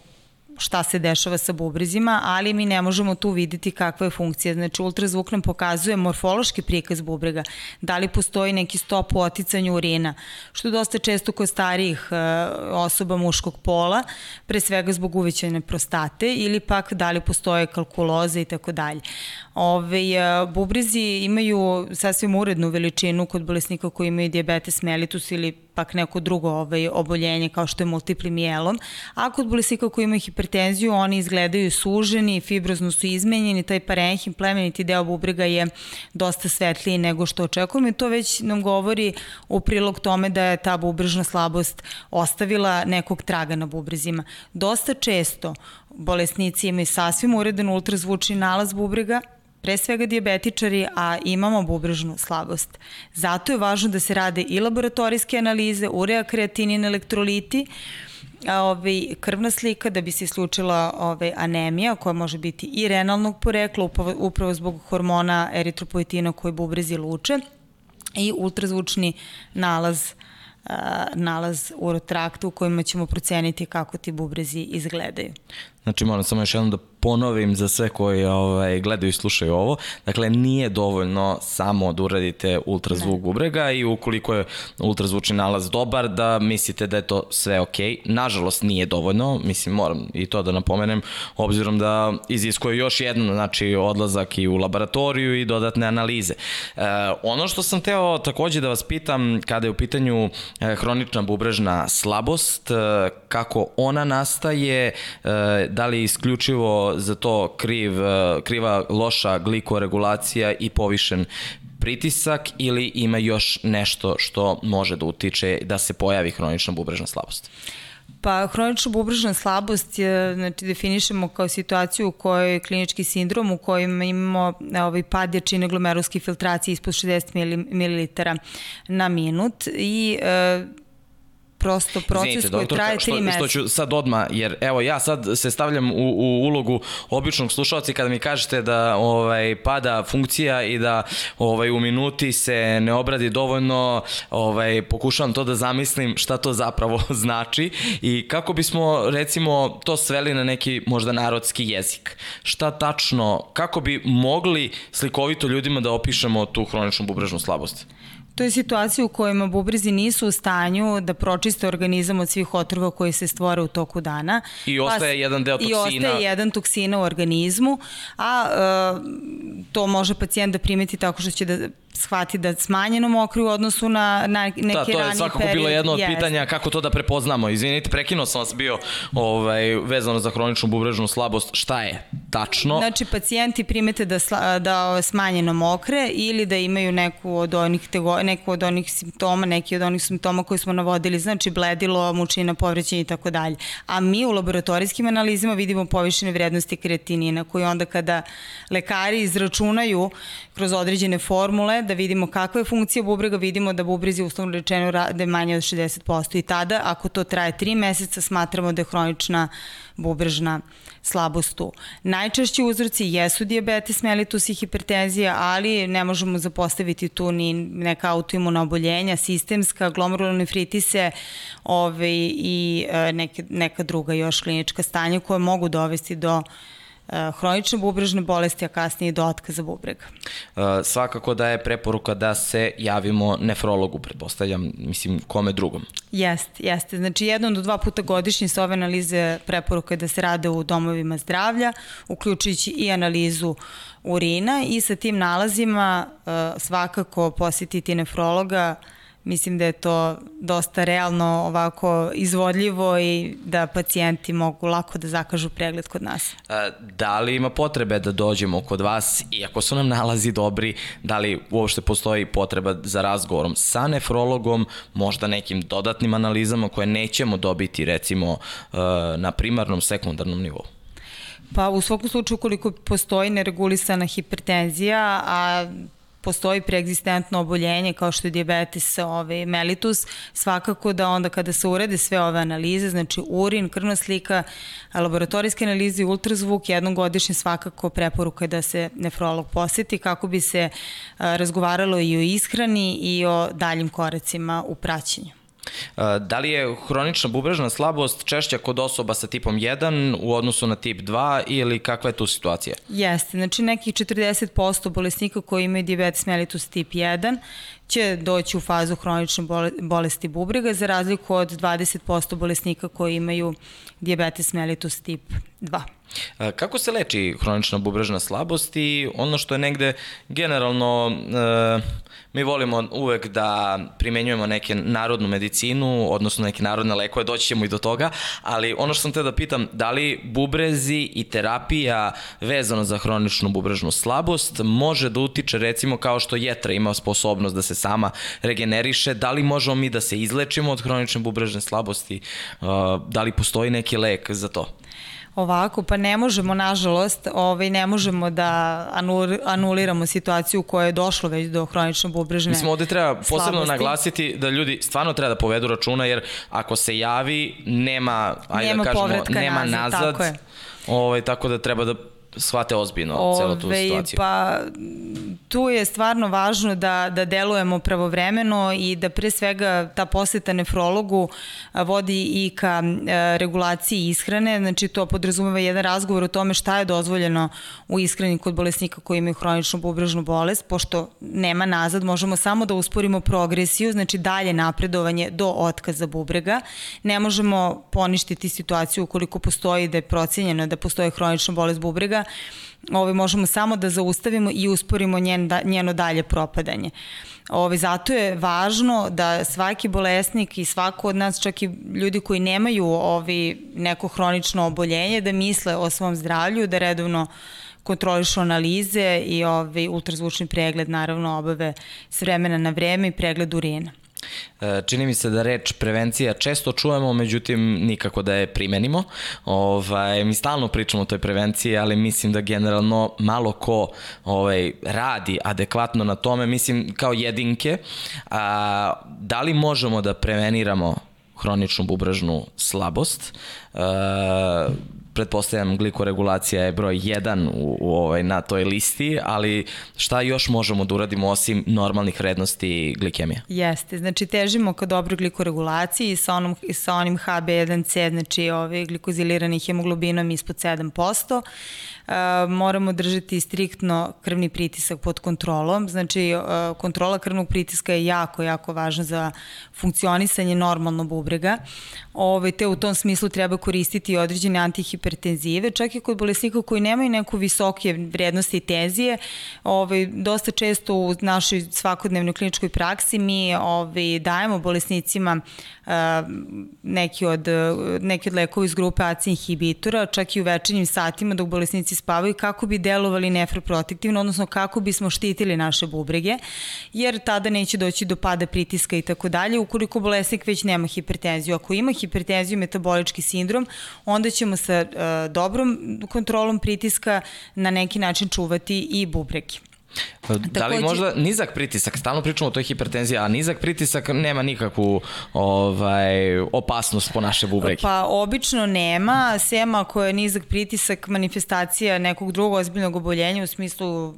šta se dešava sa bubrezima, ali mi ne možemo tu videti kakva je funkcija. Znači, ultrazvuk nam pokazuje morfološki prikaz bubrega, da li postoji neki stop u oticanju urina, što dosta često kod starijih e, osoba muškog pola, pre svega zbog uvećane prostate, ili pak da li postoje kalkuloza i tako dalje. Ove, e, bubrezi imaju sasvim urednu veličinu kod bolesnika koji imaju diabetes mellitus ili pak neko drugo ovaj, oboljenje kao što je multipli mijelom, a kod bolesnika koji imaju hipertenziju oni izgledaju suženi, fibrozno su izmenjeni, taj parenhim, plemeniti deo bubrega je dosta svetliji nego što očekujemo i to već nam govori u prilog tome da je ta bubrežna slabost ostavila nekog traga na bubrezima. Dosta često bolesnici imaju sasvim uredan ultrazvučni nalaz bubrega, pre svega diabetičari, a imamo bubrežnu slabost. Zato je važno da se rade i laboratorijske analize, urea, kreatinin, elektroliti, ovaj, krvna slika da bi se isključila ovaj, anemija koja može biti i renalnog porekla upravo, upravo zbog hormona eritropoetina koji bubrezi luče i ultrazvučni nalaz nalaz urotrakta u kojima ćemo proceniti kako ti bubrezi izgledaju. Znači moram samo još jednom da ponovim za sve koji ovaj, gledaju i slušaju ovo. Dakle, nije dovoljno samo da uradite ultrazvuk bubrega i ukoliko je ultrazvučni nalaz dobar, da mislite da je to sve ok. Nažalost, nije dovoljno. Mislim, moram i to da napomenem, obzirom da iziskuje još jedno, znači odlazak i u laboratoriju i dodatne analize. E, ono što sam teo takođe da vas pitam, kada je u pitanju e, hronična bubrežna slabost, e, kako ona nastaje, e, da li isključivo za to kriv, e, kriva loša glikoregulacija i povišen pritisak ili ima još nešto što može da utiče da se pojavi hronična bubrežna slabost? Pa hronična bubrežna slabost je, znači, definišemo kao situaciju u kojoj je klinički sindrom u kojem imamo ovaj, pad jačine glomerulske filtracije ispod 60 ml na minut i e, prosto proces Izvinite, koji traje tri meseca. Što ću sad odma, jer evo ja sad se stavljam u, u ulogu običnog slušalca i kada mi kažete da ovaj pada funkcija i da ovaj u minuti se ne obradi dovoljno, ovaj pokušavam to da zamislim šta to zapravo znači i kako bismo recimo to sveli na neki možda narodski jezik. Šta tačno, kako bi mogli slikovito ljudima da opišemo tu hroničnu bubrežnu slabost? To je situacija u kojima bubrezi nisu u stanju da pročiste organizam od svih otrova koji se stvore u toku dana. I ostaje pa, jedan deo toksina. I ostaje jedan toksina u organizmu, a e, to može pacijent da primeti tako što će da shvati da smanjeno mokri u odnosu na, na neke ranije periode. Da, to je svakako period. bilo jedno od yes. pitanja kako to da prepoznamo. Izvinite, prekinuo sam vas bio ovaj, vezano za hroničnu bubrežnu slabost. Šta je tačno? Znači, pacijenti primete da, sla, da smanjeno mokre ili da imaju neku od onih, tego, neku od onih simptoma, neki od onih simptoma koje smo navodili, znači bledilo, mučina, povrećenje i tako dalje. A mi u laboratorijskim analizima vidimo povišene vrednosti kreatinina koji onda kada lekari izračunaju kroz određene formule da vidimo kakva je funkcija bubrega, vidimo da bubrezi uslovno rečeno rade manje od 60% i tada ako to traje 3 meseca smatramo da je hronična bubrežna slabost tu. Najčešći uzroci jesu diabetes, mellitus i hipertenzija, ali ne možemo zapostaviti tu ni neka autoimuna oboljenja, sistemska, glomerulonefritise ove, i e, neke, neka druga još klinička stanja koje mogu dovesti do Eh, hronične bubrežne bolesti, a kasnije i do otkaza bubrega. Uh, svakako da je preporuka da se javimo nefrologu, pretpostavljam, mislim, kome drugom. Jeste, jeste. Znači, jednom do dva puta godišnje se ove analize preporuka da se rade u domovima zdravlja, uključujući i analizu urina i sa tim nalazima uh, svakako posjetiti nefrologa Mislim da je to dosta realno ovako izvodljivo i da pacijenti mogu lako da zakažu pregled kod nas. Da li ima potrebe da dođemo kod vas, iako su nam nalazi dobri, da li uopšte postoji potreba za razgovorom sa nefrologom, možda nekim dodatnim analizama koje nećemo dobiti recimo na primarnom, sekundarnom nivou? Pa u svakom slučaju koliko postoji neregulisana hipertenzija, a postoji preegzistentno oboljenje kao što je diabetes ovaj, mellitus, svakako da onda kada se urede sve ove analize, znači urin, krvna slika, laboratorijske analize ultrazvuk, jednom godišnje svakako preporuka je da se nefrolog poseti kako bi se razgovaralo i o ishrani i o daljim koracima u praćenju. Da li je hronična bubrežna slabost češća kod osoba sa tipom 1 u odnosu na tip 2 ili kakva je tu situacija? Jeste, znači nekih 40% bolesnika koji imaju diabetes mellitus tip 1 će doći u fazu hronične bolesti bubrega za razliku od 20% bolesnika koji imaju diabetes mellitus tip 2. Kako se leči hronična bubrežna slabost i ono što je negde generalno e, mi volimo uvek da primenjujemo neke narodnu medicinu, odnosno neke narodne lekove, doći ćemo i do toga, ali ono što sam te da pitam, da li bubrezi i terapija vezano za hroničnu bubrežnu slabost može da utiče recimo kao što jetra ima sposobnost da se sama regeneriše, da li možemo mi da se izlečimo od hronične bubrežne slabosti, da li postoji neki lek za to? Ovako, pa ne možemo, nažalost, ovaj, ne možemo da anuliramo situaciju u kojoj je došlo već do hronične bubrežne Mislim, ovde treba posebno slabosti. naglasiti da ljudi stvarno treba da povedu računa, jer ako se javi, nema, ajde da nema da kažemo, nema nazad, nazad tako, je. ovaj, tako da treba da shvate ozbiljno Ove, celo tu situaciju? Pa tu je stvarno važno da, da delujemo pravovremeno i da pre svega ta poseta nefrologu vodi i ka e, regulaciji ishrane, znači to podrazumeva jedan razgovor o tome šta je dozvoljeno u ishrani kod bolesnika koji imaju hroničnu bubrežnu bolest, pošto nema nazad, možemo samo da usporimo progresiju, znači dalje napredovanje do otkaza bubrega. Ne možemo poništiti situaciju ukoliko postoji da je procenjeno da postoje hronična bolest bubrega, ovaj, možemo samo da zaustavimo i usporimo njen, da, njeno dalje propadanje. Ovaj, zato je važno da svaki bolesnik i svako od nas, čak i ljudi koji nemaju ovaj, neko hronično oboljenje, da misle o svom zdravlju, da redovno kontrolišu analize i ovaj, ultrazvučni pregled naravno obave s vremena na vreme i pregled urina. E, čini mi se da reč prevencija često čujemo, međutim nikako da je primenimo. Ovaj, mi stalno pričamo o toj prevenciji, ali mislim da generalno malo ko ovaj, radi adekvatno na tome, mislim kao jedinke. A, da li možemo da preveniramo hroničnu bubrežnu slabost. Uh, pretpostavljam glikoregulacija je broj 1 u, u ovaj, na toj listi, ali šta još možemo da uradimo osim normalnih vrednosti glikemija? Jeste, znači težimo ka dobroj glikoregulaciji sa, onom, sa onim HB1C, znači ovaj, glikozilirani hemoglobinom ispod 7%. Moramo držati striktno krvni pritisak pod kontrolom, znači kontrola krvnog pritiska je jako, jako važna za funkcionisanje normalno bubrega, Ove, ovaj, te u tom smislu treba koristiti određene antihipertenzive, čak i kod bolesnika koji nemaju neku visoke vrednosti tenzije, ovaj, dosta često u našoj svakodnevnoj kliničkoj praksi mi ovaj, dajemo bolesnicima neki, od, neki od lekova iz grupe ACE inhibitora, čak i u večernjim satima dok bolesnici spavaju, kako bi delovali nefroprotektivno, odnosno kako bismo štitili naše bubrege, jer tada neće doći do pada pritiska i tako dalje, ukoliko bolesnik već nema hipertenziju. Ako ima hipertenziju, metabolički sindrom, onda ćemo sa uh, dobrom kontrolom pritiska na neki način čuvati i bubrege. Pa, da li možda nizak pritisak, stalno pričamo o toj hipertenziji, a nizak pritisak nema nikakvu ovaj, opasnost po naše bubrege? Pa obično nema, sem ako je nizak pritisak manifestacija nekog drugog ozbiljnog oboljenja u smislu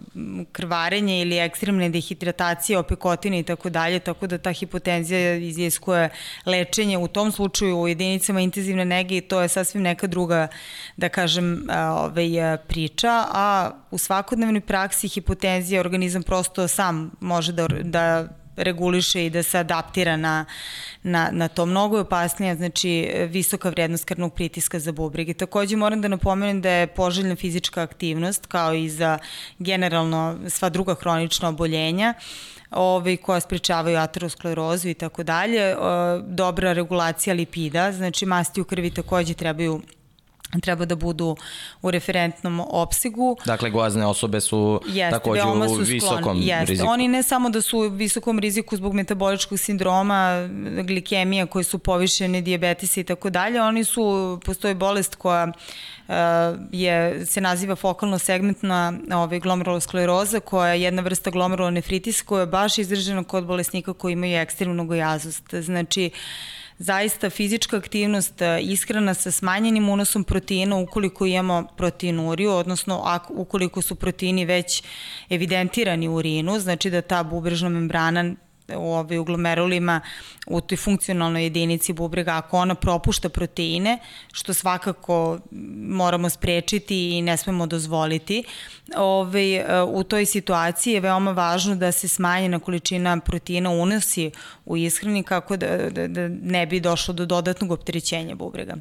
krvarenja ili ekstremne dehidratacije, opekotine i tako dalje, tako da ta hipotenzija iziskuje lečenje. U tom slučaju u jedinicama intenzivne nege i to je sasvim neka druga, da kažem, ovaj, priča, a u svakodnevnoj praksi hipotenzija organizam prosto sam može da, da reguliše i da se adaptira na, na, na to. Mnogo je opasnija, znači, visoka vrednost krvnog pritiska za bubrege. Takođe moram da napomenem da je poželjna fizička aktivnost, kao i za generalno sva druga hronična oboljenja, ovaj, koja sprečavaju aterosklerozu i tako dalje. Dobra regulacija lipida, znači masti u krvi takođe trebaju treba da budu u referentnom opsegu. Dakle, gozne osobe su jeste, takođe u su visokom jeste. riziku. Oni ne samo da su u visokom riziku zbog metaboličkog sindroma, glikemija koje su povišene, diabetisa i tako dalje, oni su, postoji bolest koja uh, je, se naziva fokalno segmentna ovaj, glomeruloskleroza, koja je jedna vrsta glomerulonefritisa koja je baš izražena kod bolesnika koji imaju ekstremnu gojaznost. Znači, uh, zaista fizička aktivnost, e, ishrana sa smanjenim unosom proteina ukoliko imamo proteinuriju, odnosno ukoliko su proteini već evidentirani u urinu, znači da ta bubrežna membrana ovaj, u glomerulima u toj funkcionalnoj jedinici bubrega, ako ona propušta proteine, što svakako moramo sprečiti i ne smemo dozvoliti, ovaj, u toj situaciji je veoma važno da se smanjena količina proteina unosi u ishrani kako da, da, da ne bi došlo do dodatnog opterećenja bubrega.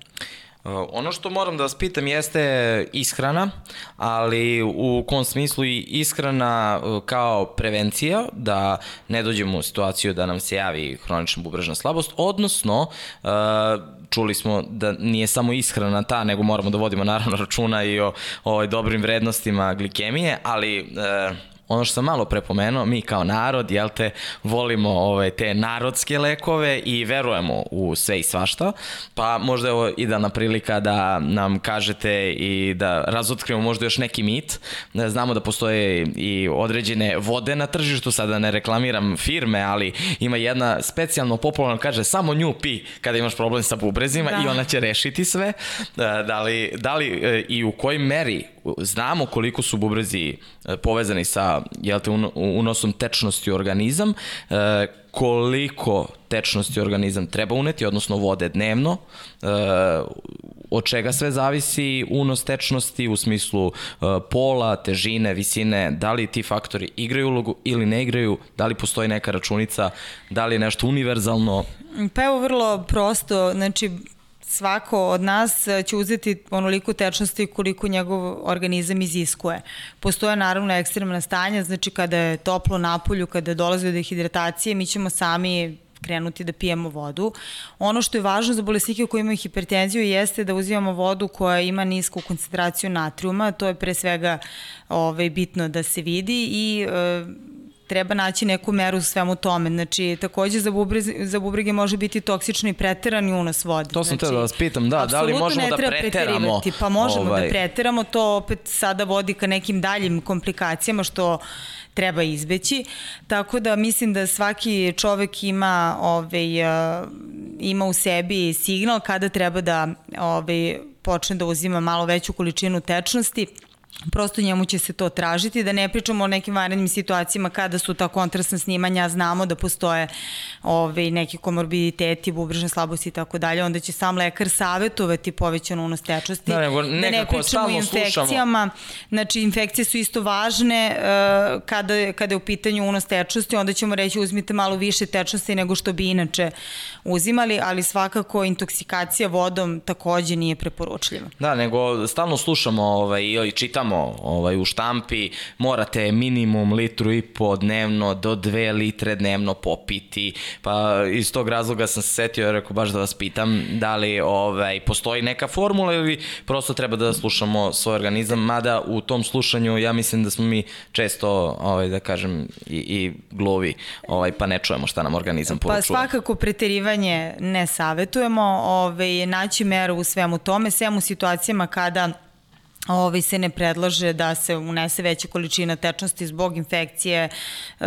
Uh, ono što moram da vas pitam jeste ishrana, ali u kom smislu i ishrana uh, kao prevencija, da ne dođemo u situaciju da nam se javi hronična bubrežna slabost, odnosno uh, čuli smo da nije samo ishrana ta, nego moramo da vodimo naravno računa i o, o dobrim vrednostima glikemije, ali ono što sam malo prepomenuo, mi kao narod, jel te, volimo ove, te narodske lekove i verujemo u sve i svašta, pa možda je ovo idealna prilika da nam kažete i da razotkrijemo možda još neki mit. Znamo da postoje i određene vode na tržištu, sada ne reklamiram firme, ali ima jedna specijalno popularna, kaže samo nju pi kada imaš problem sa bubrezima da. i ona će rešiti sve. Da li, da li e, i u kojoj meri znamo koliko su bubrezi e, povezani sa jel te, unosom tečnosti u organizam, e, koliko tečnosti organizam treba uneti, odnosno vode dnevno, e, od čega sve zavisi unos tečnosti u smislu pola, težine, visine, da li ti faktori igraju ulogu ili ne igraju, da li postoji neka računica, da li je nešto univerzalno? Pa evo vrlo prosto, znači svako od nas će uzeti onoliko tečnosti koliko njegov organizam iziskuje. Postoje naravno ekstremna stanja, znači kada je toplo na polju, kada dolazi do dehidratacije, mi ćemo sami krenuti da pijemo vodu. Ono što je važno za bolesnike koji imaju hipertenziju jeste da uzimamo vodu koja ima nisku koncentraciju natrijuma, to je pre svega ovaj, bitno da se vidi i e, treba naći neku meru u svemu tome. Znači, takođe za, bubrege, za bubrege može biti toksično i preterani unos vode. To sam znači, te da vas pitam, da, da li možemo da preteramo? Pa možemo da ovaj... da preteramo, to opet sada vodi ka nekim daljim komplikacijama što treba izbeći. Tako da mislim da svaki čovek ima, ovaj, ima u sebi signal kada treba da ovaj, počne da uzima malo veću količinu tečnosti prosto njemu će se to tražiti, da ne pričamo o nekim vanrednim situacijama kada su ta kontrastna snimanja, znamo da postoje ove, neki komorbiditeti, bubrežne slabosti i tako dalje, onda će sam lekar savetovati povećanu unos tečnosti. Da, nego, da ne pričamo o infekcijama. Slušamo. Znači, infekcije su isto važne uh, kada, kada je u pitanju unos tečnosti, onda ćemo reći uzmite malo više tečnosti nego što bi inače uzimali, ali svakako intoksikacija vodom takođe nije preporučljiva. Da, nego stalno slušamo ovaj, ili čitamo čitamo ovaj, u štampi, morate minimum litru i po dnevno do dve litre dnevno popiti, pa iz tog razloga sam se setio, rekao baš da vas pitam, da li ovaj, postoji neka formula ili prosto treba da slušamo svoj organizam, mada u tom slušanju ja mislim da smo mi često, ovaj, da kažem, i, i gluvi, ovaj, pa ne čujemo šta nam organizam poručuje. Pa svakako preterivanje ne savetujemo, ovaj, naći meru u svemu tome, sve u situacijama kada ovaj, se ne predlaže da se unese veća količina tečnosti zbog infekcije, e,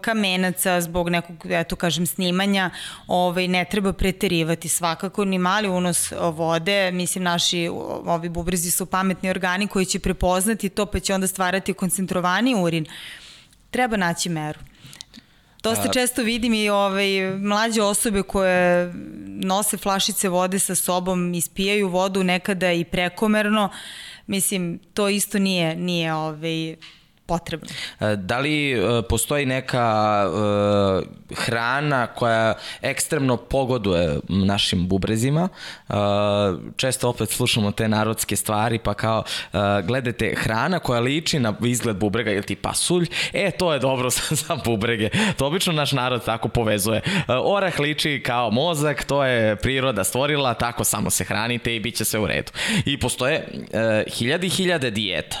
kamenaca, zbog nekog, eto kažem, snimanja, ovaj, ne treba preterivati svakako ni mali unos vode, mislim naši ovi bubrezi su pametni organi koji će prepoznati to pa će onda stvarati koncentrovani urin. Treba naći meru. Dosta često vidim i ovaj, mlađe osobe koje nose flašice vode sa sobom, ispijaju vodu nekada i prekomerno, Mislim, to isto nije, nije ovaj, potrebno. E, da li e, postoji neka uh, hrana koja ekstremno pogoduje našim bubrezima? Često opet slušamo te narodske stvari, pa kao gledate hrana koja liči na izgled bubrega ili ti pasulj, e, to je dobro za, za bubrege. To obično naš narod tako povezuje. Orah liči kao mozak, to je priroda stvorila, tako samo se hranite i bit će sve u redu. I postoje uh, hiljadi hiljade dijeta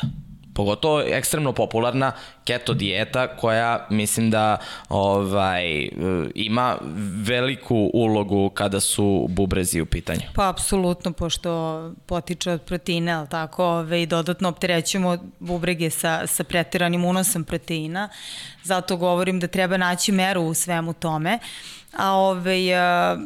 pogotovo ekstremno popularna keto dijeta koja mislim da ovaj ima veliku ulogu kada su bubrezi u pitanju. Pa apsolutno pošto potiče od proteina, al tako, ove, i dodatno opterećujemo bubrege sa sa preteranim unosom proteina. Zato govorim da treba naći meru u svemu tome. A ove, a,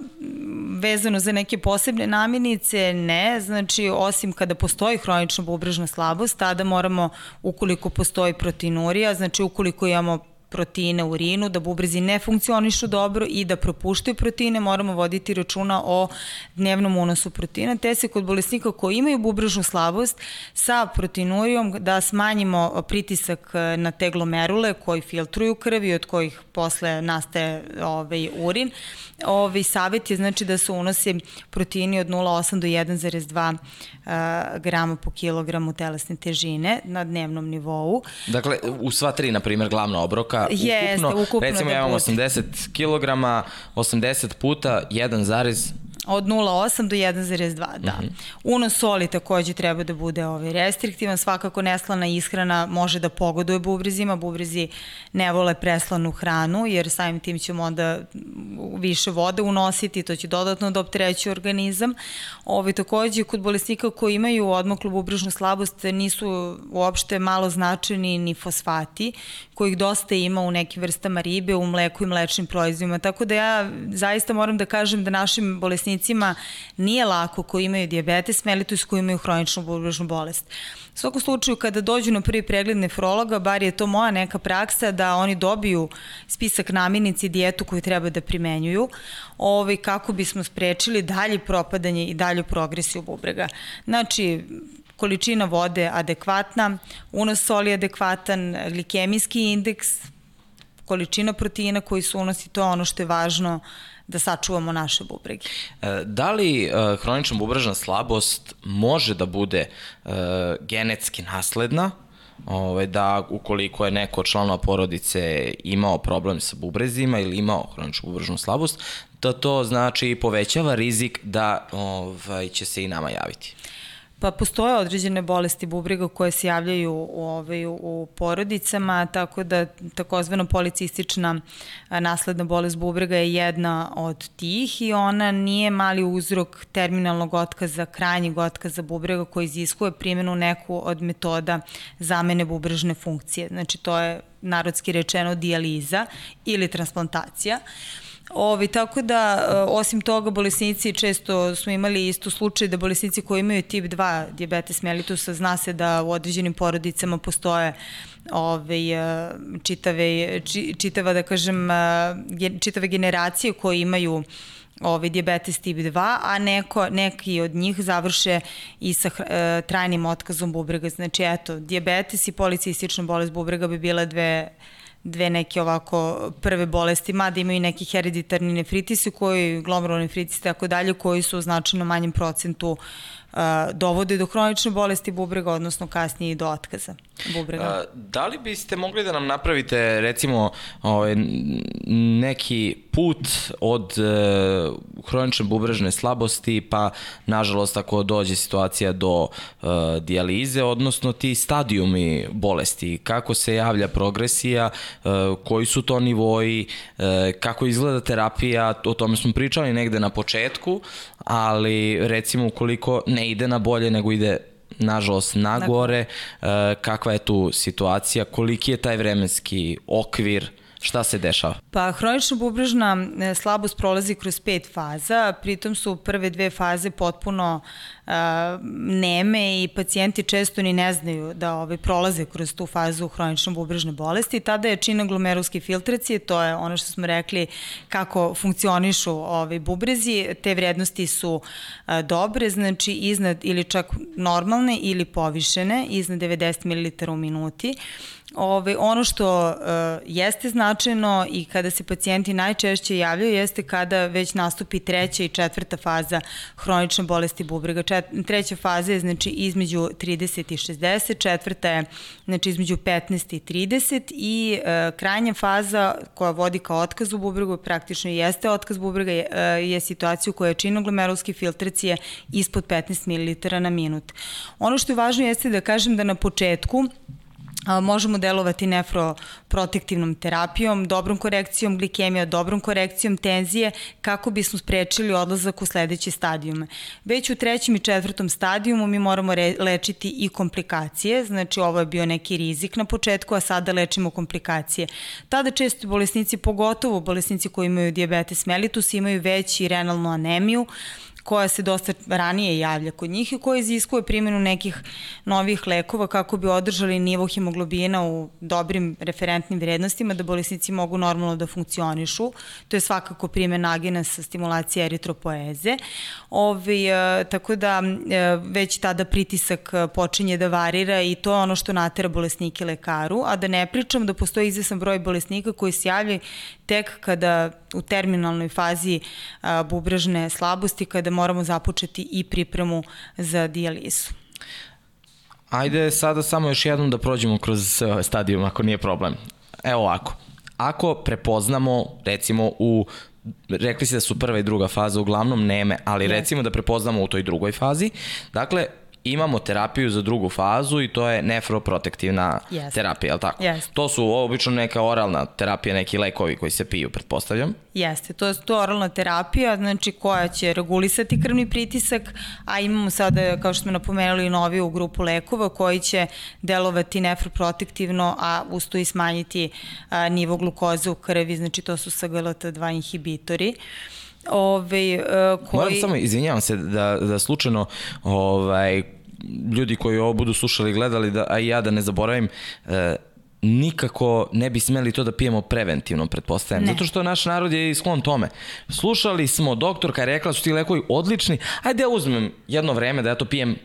vezano za neke posebne namirnice, ne. Znači, osim kada postoji hronična bubrežna slabost, tada moramo, ukoliko postoji proteinurija, znači ukoliko imamo proteine u urinu, da bubrezi ne funkcionišu dobro i da propuštaju proteine, moramo voditi računa o dnevnom unosu proteina, te se kod bolesnika koji imaju bubrežnu slabost sa proteinurijom da smanjimo pritisak na te glomerule koji filtruju krv i od kojih posle nastaje ovaj, urin. Ovaj savet je znači da se unose proteini od 0,8 do 1,2 uh, grama po kilogramu telesne težine na dnevnom nivou. Dakle, u sva tri, na primjer, glavna obroka, Jeste, ukupno, ukupno recimo ja imam 80 kg, 80 puta 1, Od 0,8 do 1,2, da. Mm -hmm. Unos soli takođe treba da bude ovaj restriktivan, svakako neslana ishrana može da pogoduje bubrezima, bubrezi ne vole preslanu hranu, jer samim tim ćemo onda više vode unositi, to će dodatno da optreći organizam. Ovaj, takođe, kod bolesnika koji imaju odmoklu bubrežnu slabost nisu uopšte malo značajni ni fosfati, kojih dosta ima u nekim vrstama ribe, u mleku i mlečnim proizvodima, tako da ja zaista moram da kažem da našim bolesnicima nije lako koji imaju diabetes mellitus, koji imaju hroničnu bubrežnu bolest. U svakom slučaju, kada dođu na prvi pregled nefrologa, bar je to moja neka praksa da oni dobiju spisak namirnici i dijetu koju treba da primenjuju, ovaj, kako bismo sprečili dalje propadanje i dalju progresiju bubrega. Znači, količina vode adekvatna, unos soli adekvatan, glikemijski indeks, količina proteina koji su unosi, to je ono što je važno da sačuvamo naše bubrege. E, da li e, hronična bubrežna slabost može da bude e, genetski nasledna? ovaj, da ukoliko je neko od članova porodice imao problem sa bubrezima ili imao hroničnu bubrežnu slabost, da to znači povećava rizik da ovaj, će se i nama javiti. Pa postoje određene bolesti bubrega koje se javljaju u, ovaj, u porodicama, tako da takozvana policistična nasledna bolest bubrega je jedna od tih i ona nije mali uzrok terminalnog otkaza, krajnjeg otkaza bubrega koji iziskuje primjenu neku od metoda zamene bubrežne funkcije. Znači to je narodski rečeno dijaliza ili transplantacija. Uh, Ovi, tako da, e, osim toga, bolesnici često smo imali isto slučaj da bolesnici koji imaju tip 2 diabetes mellitusa, zna se da u određenim porodicama postoje ove, čitave, čitava, da kažem, e, čitave generacije koje imaju ovaj diabetes tip 2, a neko, neki od njih završe i sa e, trajnim otkazom bubrega. Znači, eto, diabetes i policistična bolest bubrega bi bile dve dve neke ovako prve bolesti, mada imaju neki hereditarni nefritisi koji, glomerulni nefritisi tako dalje, koji su u značajno manjem procentu uh, dovode do hronične bolesti bubrega, odnosno kasnije i do otkaza bubrega. A, da li biste mogli da nam napravite recimo ovaj, neki put od e, hronične bubrežne slabosti pa nažalost ako dođe situacija do e, dijalize, odnosno ti stadijumi bolesti, kako se javlja progresija, e, koji su to nivoji, e, kako izgleda terapija, o tome smo pričali negde na početku, ali recimo ukoliko ne ide na bolje nego ide nažalost nagore, e, kakva je tu situacija, koliki je taj vremenski okvir, Šta se dešava? Pa hronična bubrežna e, slabost prolazi kroz pet faza, pritom su prve dve faze potpuno uh, neme i pacijenti često ni ne znaju da ove, prolaze kroz tu fazu hronične bubrežne bolesti. Tada je čina glomeruske filtracije, to je ono što smo rekli kako funkcionišu ove bubrezi, te vrednosti su dobre, znači iznad ili čak normalne ili povišene, iznad 90 ml u minuti. Ove, ono što uh, jeste značajno i kada se pacijenti najčešće javljaju jeste kada već nastupi treća i četvrta faza hronične bolesti bubrega. Treća faza je znači između 30 i 60, četvrta je znači između 15 i 30 i uh, krajnja faza koja vodi ka otkazu bubrega, praktično jeste otkaz bubrega, je, uh, je situacija u kojoj je činoglomerulske filtracije ispod 15 ml na minut. Ono što je važno jeste da kažem da na početku možemo delovati nefroprotektivnom terapijom, dobrom korekcijom glikemija, dobrom korekcijom tenzije, kako bismo sprečili odlazak u sledeće stadijume. Već u trećem i četvrtom stadijumu mi moramo lečiti i komplikacije, znači ovo je bio neki rizik na početku, a sada lečimo komplikacije. Tada često bolesnici, pogotovo bolesnici koji imaju diabetes mellitus, imaju veći renalnu anemiju, koja se dosta ranije javlja kod njih i koja iziskuje primjenu nekih novih lekova kako bi održali nivo hemoglobina u dobrim referentnim vrednostima da bolesnici mogu normalno da funkcionišu. To je svakako primjena agenasa stimulacije eritropoeze. Ovi, e, tako da e, već tada pritisak e, počinje da varira i to je ono što natera bolesnike lekaru, a da ne pričam da postoji izvesan broj bolesnika koji se javljaju tek kada u terminalnoj fazi bubrežne slabosti, kada moramo započeti i pripremu za dijalizu. Ajde sada samo još jednom da prođemo kroz stadijum, ako nije problem. Evo ovako, ako prepoznamo recimo u rekli si da su prva i druga faza uglavnom neme, ali yes. recimo da prepoznamo u toj drugoj fazi, dakle imamo terapiju za drugu fazu i to je nefroprotektivna yes. terapija, je tako? Yes. To su obično neka oralna terapija, neki lekovi koji se piju, pretpostavljam. Jeste, to je to oralna terapija, znači koja će regulisati krvni pritisak, a imamo sada, kao što smo napomenuli, noviju grupu lekova koji će delovati nefroprotektivno, a usto i smanjiti a, nivo glukoze u krvi, znači to su SGLT2 inhibitori. Ove, uh, koji... Moram samo, izvinjavam se da, da slučajno ovaj, ljudi koji ovo budu slušali i gledali, da, a i ja da ne zaboravim, e, nikako ne bi smeli to da pijemo preventivno, pretpostavljam. Ne. Zato što naš narod je sklon tome. Slušali smo, doktorka je rekla su ti lekovi odlični, ajde ja uzmem jedno vreme da ja to pijem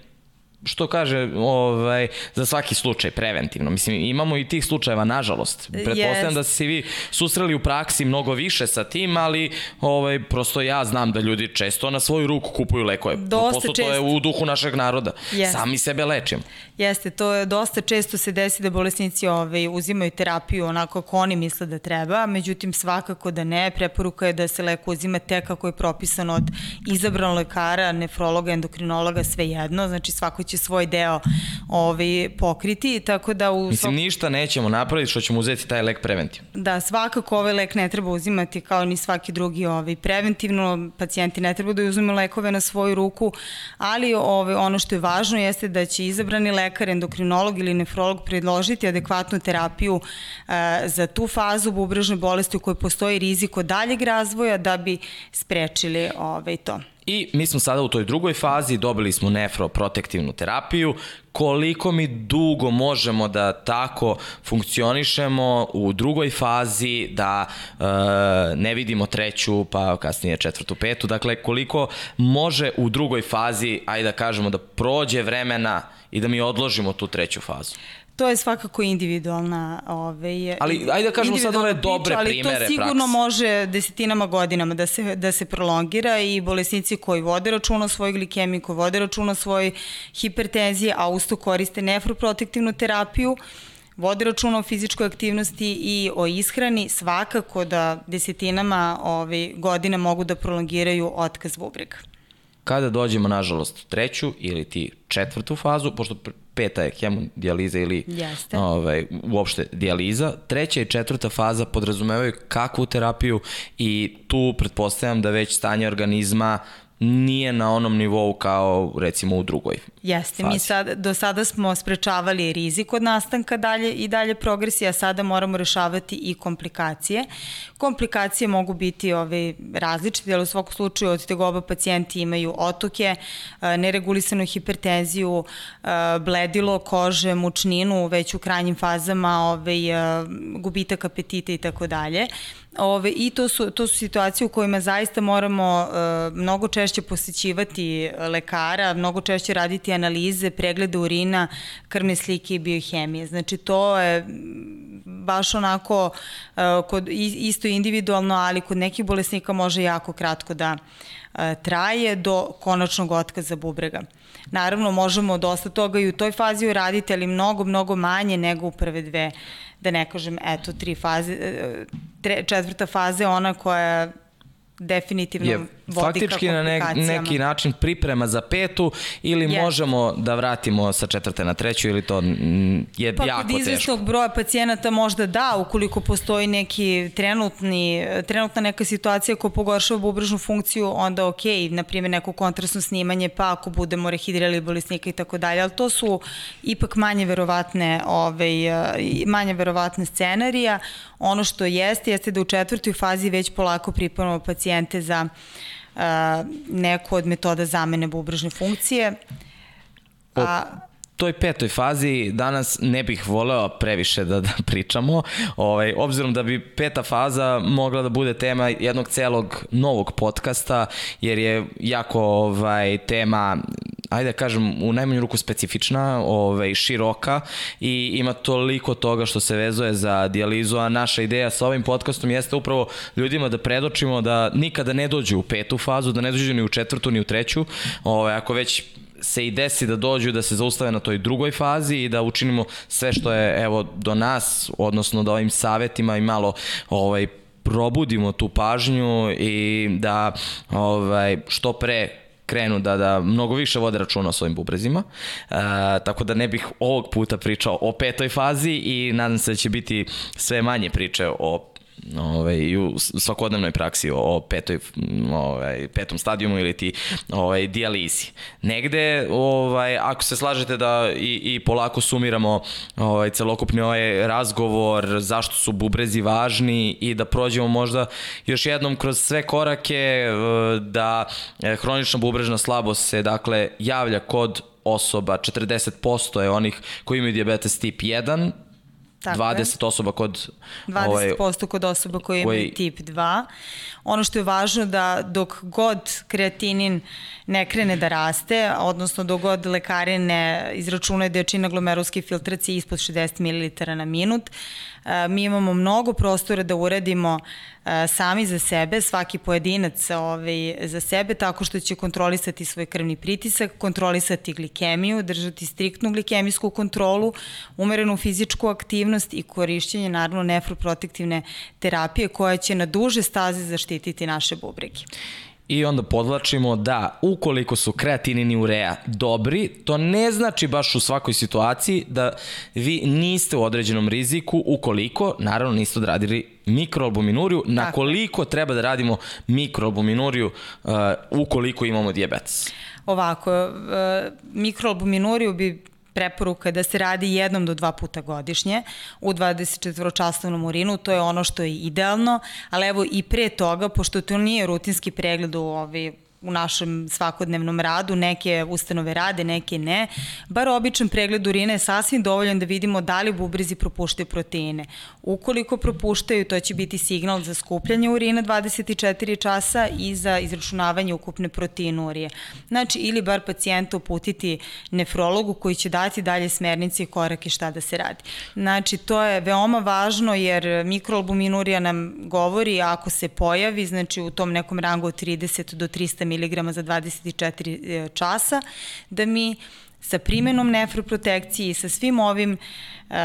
što kaže ovaj, za svaki slučaj preventivno. Mislim, imamo i tih slučajeva, nažalost. Pretpostavljam yes. da ste se vi susreli u praksi mnogo više sa tim, ali ovaj, prosto ja znam da ljudi često na svoju ruku kupuju lekove. Dosta Prosto često. to je u duhu našeg naroda. Yes. Sami sebe lečimo. Jeste, to je dosta često se desi da bolesnici ovaj, uzimaju terapiju onako kako oni misle da treba, međutim svakako da ne, preporuka je da se leko uzima tek kako je propisano od izabranog lekara, nefrologa, endokrinologa, sve jedno, znači svako će svoj deo ovaj, pokriti, tako da... U Mislim, ništa nećemo napraviti što ćemo uzeti taj lek preventivno. Da, svakako ovaj lek ne treba uzimati kao ni svaki drugi ovaj, preventivno, pacijenti ne treba da uzimaju lekove na svoju ruku, ali ovaj, ono što je važno jeste da će izabrani lekar, endokrinolog ili nefrolog predložiti adekvatnu terapiju e, za tu fazu bubrežne bolesti u kojoj postoji rizik od daljeg razvoja da bi sprečili ovaj, to. I mi smo sada u toj drugoj fazi, dobili smo nefroprotektivnu terapiju. Koliko mi dugo možemo da tako funkcionišemo u drugoj fazi, da e, ne vidimo treću, pa kasnije četvrtu, petu. Dakle, koliko može u drugoj fazi, ajde da kažemo, da prođe vremena i da mi odložimo tu treću fazu? To je svakako individualna ovaj, Ali ajde da kažemo sad ove dobre priča, primere Ali to sigurno prakse. može desetinama godinama da se, da se prolongira i bolesnici koji vode računa o svojoj glikemiji, koji vode računa o svojoj hipertenziji, a usto koriste nefroprotektivnu terapiju, vode računa o fizičkoj aktivnosti i o ishrani, svakako da desetinama ovaj, godina mogu da prolongiraju otkaz bubrega. Kada dođemo, nažalost, treću ili ti četvrtu fazu, pošto peta je hemodijaliza ili Jeste. ovaj, uopšte dijaliza. Treća i četvrta faza podrazumevaju kakvu terapiju i tu pretpostavljam da već stanje organizma nije na onom nivou kao recimo u drugoj Jeste, fazi. mi sad, do sada smo sprečavali rizik od nastanka dalje i dalje progresije, a sada moramo rešavati i komplikacije. Komplikacije mogu biti ove, različite, ali u svakom slučaju od tegoba pacijenti imaju otoke, e, neregulisanu hipertenziju, e, bledilo kože, mučninu, već u krajnjim fazama ove, e, gubitak apetita i tako dalje. Ove, I to su, to su situacije u kojima zaista moramo uh, mnogo češće posećivati lekara, mnogo češće raditi analize, preglede urina, krvne slike i biohemije. Znači to je baš onako uh, kod, isto individualno, ali kod nekih bolesnika može jako kratko da uh, traje do konačnog otkaza bubrega. Naravno, možemo dosta toga i u toj fazi uraditi, ali mnogo, mnogo manje nego u prve dve da ne kažem, eto, tri faze, e, tre, četvrta faza je ona koja definitivno je vodi faktički na ne, neki način priprema za petu ili yes. možemo da vratimo sa četvrte na treću ili to je pa, jako teško. Pa kod izvestnog broja pacijenata možda da, ukoliko postoji neki trenutni, trenutna neka situacija koja pogoršava bubrežnu funkciju, onda ok, na primjer neko kontrasno snimanje, pa ako budemo rehidrirali bolesnika i tako dalje, ali to su ipak manje verovatne, ovaj, manje verovatne scenarija. Ono što jeste, jeste da u četvrtoj fazi već polako pripremamo pacijente za neku od metoda zamene bubrežne funkcije. A, toj petoj fazi danas ne bih voleo previše da, da pričamo, ovaj, obzirom da bi peta faza mogla da bude tema jednog celog novog podcasta, jer je jako ovaj, tema ajde da kažem, u najmanju ruku specifična, ovaj, široka i ima toliko toga što se vezuje za dijalizu, a naša ideja sa ovim podcastom jeste upravo ljudima da predočimo da nikada ne dođu u petu fazu, da ne dođu ni u četvrtu, ni u treću. Ovaj, ako već se i desi da dođu da se zaustave na toj drugoj fazi i da učinimo sve što je evo do nas, odnosno da ovim savetima i malo ovaj probudimo tu pažnju i da ovaj što pre krenu da, da mnogo više vode računa o svojim bubrezima. E, tako da ne bih ovog puta pričao o petoj fazi i nadam se da će biti sve manje priče o ovaj, i u svakodnevnoj praksi o, petoj, ovaj, petom stadijumu ili ti ovaj, dijalizi. Negde, ovaj, ako se slažete da i, i polako sumiramo ovaj, celokupni ovaj razgovor, zašto su bubrezi važni i da prođemo možda još jednom kroz sve korake eh, da eh, hronična bubrežna slabost se dakle javlja kod osoba, 40% je onih koji imaju diabetes tip 1, Tako 20 je. osoba kod 20% ovaj, kod osoba koje imaju koji... tip 2. Ono što je važno da dok god kreatinin ne krene da raste, odnosno dok god lekari ne izračunaju da je čina glomeruske filtracije ispod 60 ml na minut, mi imamo mnogo prostora da uradimo sami za sebe, svaki pojedinac ovaj, za sebe, tako što će kontrolisati svoj krvni pritisak, kontrolisati glikemiju, držati striktnu glikemijsku kontrolu, umerenu fizičku aktivnost i korišćenje naravno nefroprotektivne terapije koja će na duže staze zaštititi naše bubrege. I onda podlačimo da ukoliko su kreatinin i urea dobri, to ne znači baš u svakoj situaciji da vi niste u određenom riziku ukoliko, naravno, niste odradili mikroalbuminuriju, na koliko treba da radimo mikroalbuminuriju uh, ukoliko imamo diabetes? Ovako, uh, mikroalbuminuriju bi preporuka je da se radi jednom do dva puta godišnje u 24-časovnom urinu, to je ono što je idealno, ali evo i pre toga, pošto to nije rutinski pregled u ovi u našem svakodnevnom radu, neke ustanove rade, neke ne, bar običan pregled urina je sasvim dovoljan da vidimo da li bubrezi propuštaju proteine. Ukoliko propuštaju, to će biti signal za skupljanje urina 24 časa i za izračunavanje ukupne proteinurije. Znači, ili bar pacijenta uputiti nefrologu koji će dati dalje smernice i korake šta da se radi. Znači, to je veoma važno jer mikroalbuminurija nam govori ako se pojavi, znači u tom nekom rangu od 30 do 300 mg za 24 e, časa, da mi sa primenom nefroprotekcije i sa svim ovim uh,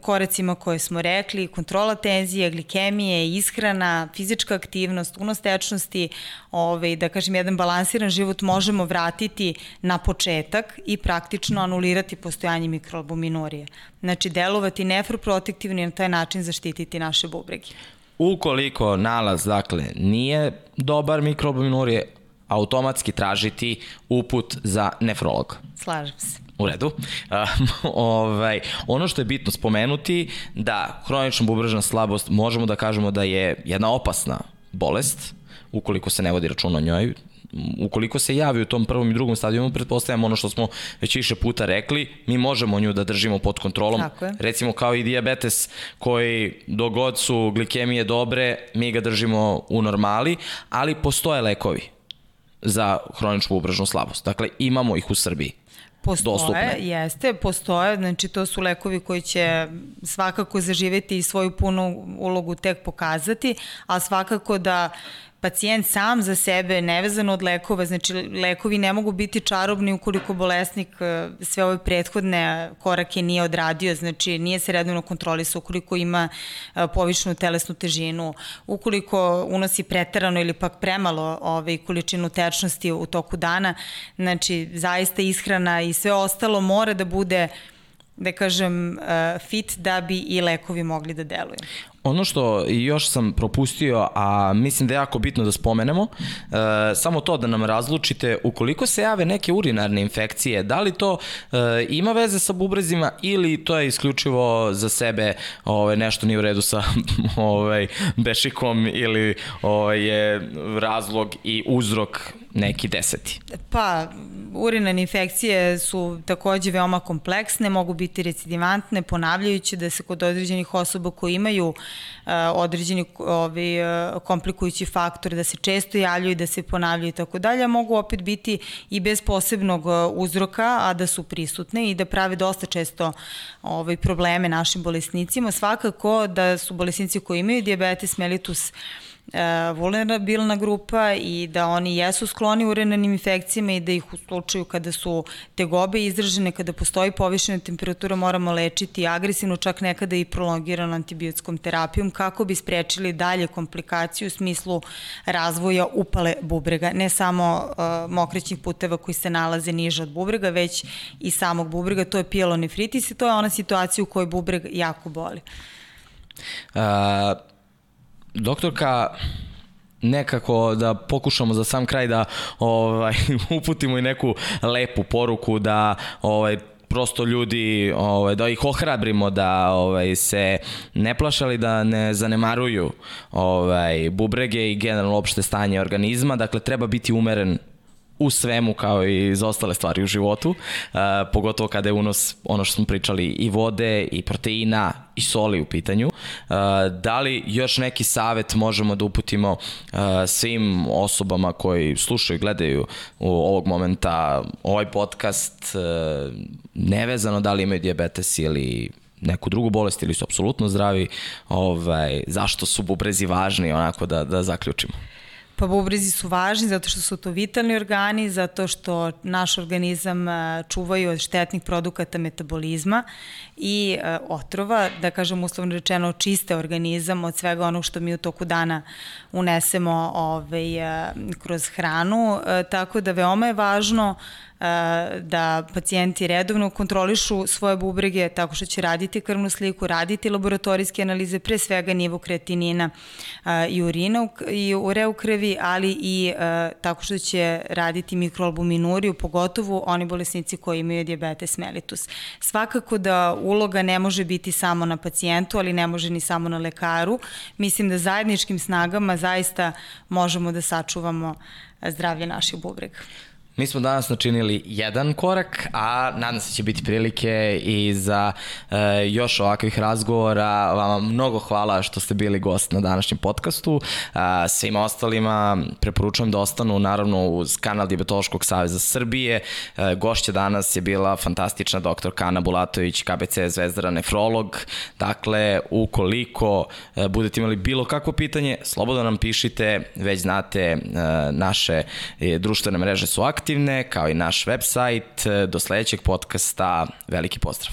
koracima koje smo rekli, kontrola tenzije, glikemije, ishrana, fizička aktivnost, unostečnosti, ovaj, da kažem, jedan balansiran život možemo vratiti na početak i praktično anulirati postojanje mikroalbuminurije. Znači, delovati nefroprotektivno i na taj način zaštititi naše bubrege. Ukoliko nalaz, dakle, nije dobar mikroalbuminurije, automatski tražiti uput za nefrolog. Slažem se. U redu. Ovaj, ono što je bitno spomenuti da hronična bubrežna slabost možemo da kažemo da je jedna opasna bolest ukoliko se ne vodi računa o njoj, ukoliko se javi u tom prvom i drugom stadijumu, pretpostavljamo ono što smo već više puta rekli, mi možemo nju da držimo pod kontrolom. Recimo kao i diabetes koji dogod su glikemije dobre, mi ga držimo u normali, ali postoje lekovi za hroničku ubražnu slabost. Dakle, imamo ih u Srbiji. Postoje, dostupne. jeste, postoje, znači to su lekovi koji će svakako zaživeti i svoju punu ulogu tek pokazati, a svakako da pacijent sam za sebe, nevezano od lekova, znači lekovi ne mogu biti čarobni ukoliko bolesnik e, sve ove prethodne korake nije odradio, znači nije se redovno kontrolisao ukoliko ima e, povišenu telesnu težinu, ukoliko unosi preterano ili pak premalo ovaj, količinu tečnosti u toku dana, znači zaista ishrana i sve ostalo mora da bude da kažem, e, fit da bi i lekovi mogli da deluju. Ono što još sam propustio, a mislim da je jako bitno da spomenemo, e, samo to da nam razlučite ukoliko se jave neke urinarne infekcije, da li to e, ima veze sa bubrezima ili to je isključivo za sebe ovaj, nešto nije u redu sa ovaj, bešikom ili ovaj, je razlog i uzrok neki deseti? Pa, urinarne infekcije su takođe veoma kompleksne, mogu biti recidivantne, ponavljajuće da se kod određenih osoba koji imaju određeni ovi, uh, komplikujući faktor, da se često javljaju, da se ponavljaju i tako dalje, mogu opet biti i bez posebnog uh, uzroka, a da su prisutne i da prave dosta često ovaj, probleme našim bolesnicima. Svakako da su bolesnici koji imaju diabetes mellitus uh, e, vulnerabilna grupa i da oni jesu skloni urenanim infekcijama i da ih u slučaju kada su tegobe izražene, kada postoji povišena temperatura moramo lečiti agresivno, čak nekada i prolongirano antibiotskom terapijom kako bi sprečili dalje komplikaciju u smislu razvoja upale bubrega, ne samo uh, puteva koji se nalaze niže od bubrega, već i samog bubrega, to je pielonefritis i to je ona situacija u kojoj bubreg jako boli. Uh, doktorka, nekako da pokušamo za sam kraj da ovaj uputimo i neku lepu poruku da ovaj prosto ljudi ovaj da ih ohrabrimo da ovaj se ne plašali da ne zanemaruju ovaj bubrege i generalno opšte stanje organizma. Dakle treba biti umeren u svemu kao i za ostale stvari u životu, uh, pogotovo kada je unos ono što smo pričali i vode i proteina i soli u pitanju. Da li još neki savet možemo da uputimo svim osobama koji slušaju i gledaju u ovog momenta ovaj podcast, nevezano da li imaju diabetes ili neku drugu bolest ili su apsolutno zdravi, ovaj, zašto su bubrezi važni, onako da, da zaključimo. Pa bubrezi su važni zato što su to vitalni organi, zato što naš organizam e, čuvaju od štetnih produkata metabolizma i e, otrova, da kažem uslovno rečeno čiste organizam od svega onog što mi u toku dana unesemo ovaj, e, kroz hranu, tako da veoma je važno da pacijenti redovno kontrolišu svoje bubrege tako što će raditi krvnu sliku, raditi laboratorijske analize, pre svega nivo kreatinina i urina i ure u krvi, ali i tako što će raditi mikroalbuminuriju, pogotovo oni bolesnici koji imaju diabetes mellitus. Svakako da uloga ne može biti samo na pacijentu, ali ne može ni samo na lekaru. Mislim da zajedničkim snagama zaista možemo da sačuvamo zdravlje naših bubrega. Mi smo danas načinili jedan korak, a nadam se da će biti prilike i za e, još ovakvih razgovora. Vama mnogo hvala što ste bili gost na današnjem podcastu. E, svima ostalima preporučujem da ostanu naravno uz kanal Diabetološkog saveza Srbije. E, gošća danas je bila fantastična doktor Kana Bulatović, KBC Zvezdara nefrolog. Dakle, ukoliko e, budete imali bilo kakvo pitanje, slobodno nam pišite, već znate e, naše e, društvene mreže su aktivne aktivne, kao i naš website. Do sledećeg podcasta, veliki pozdrav!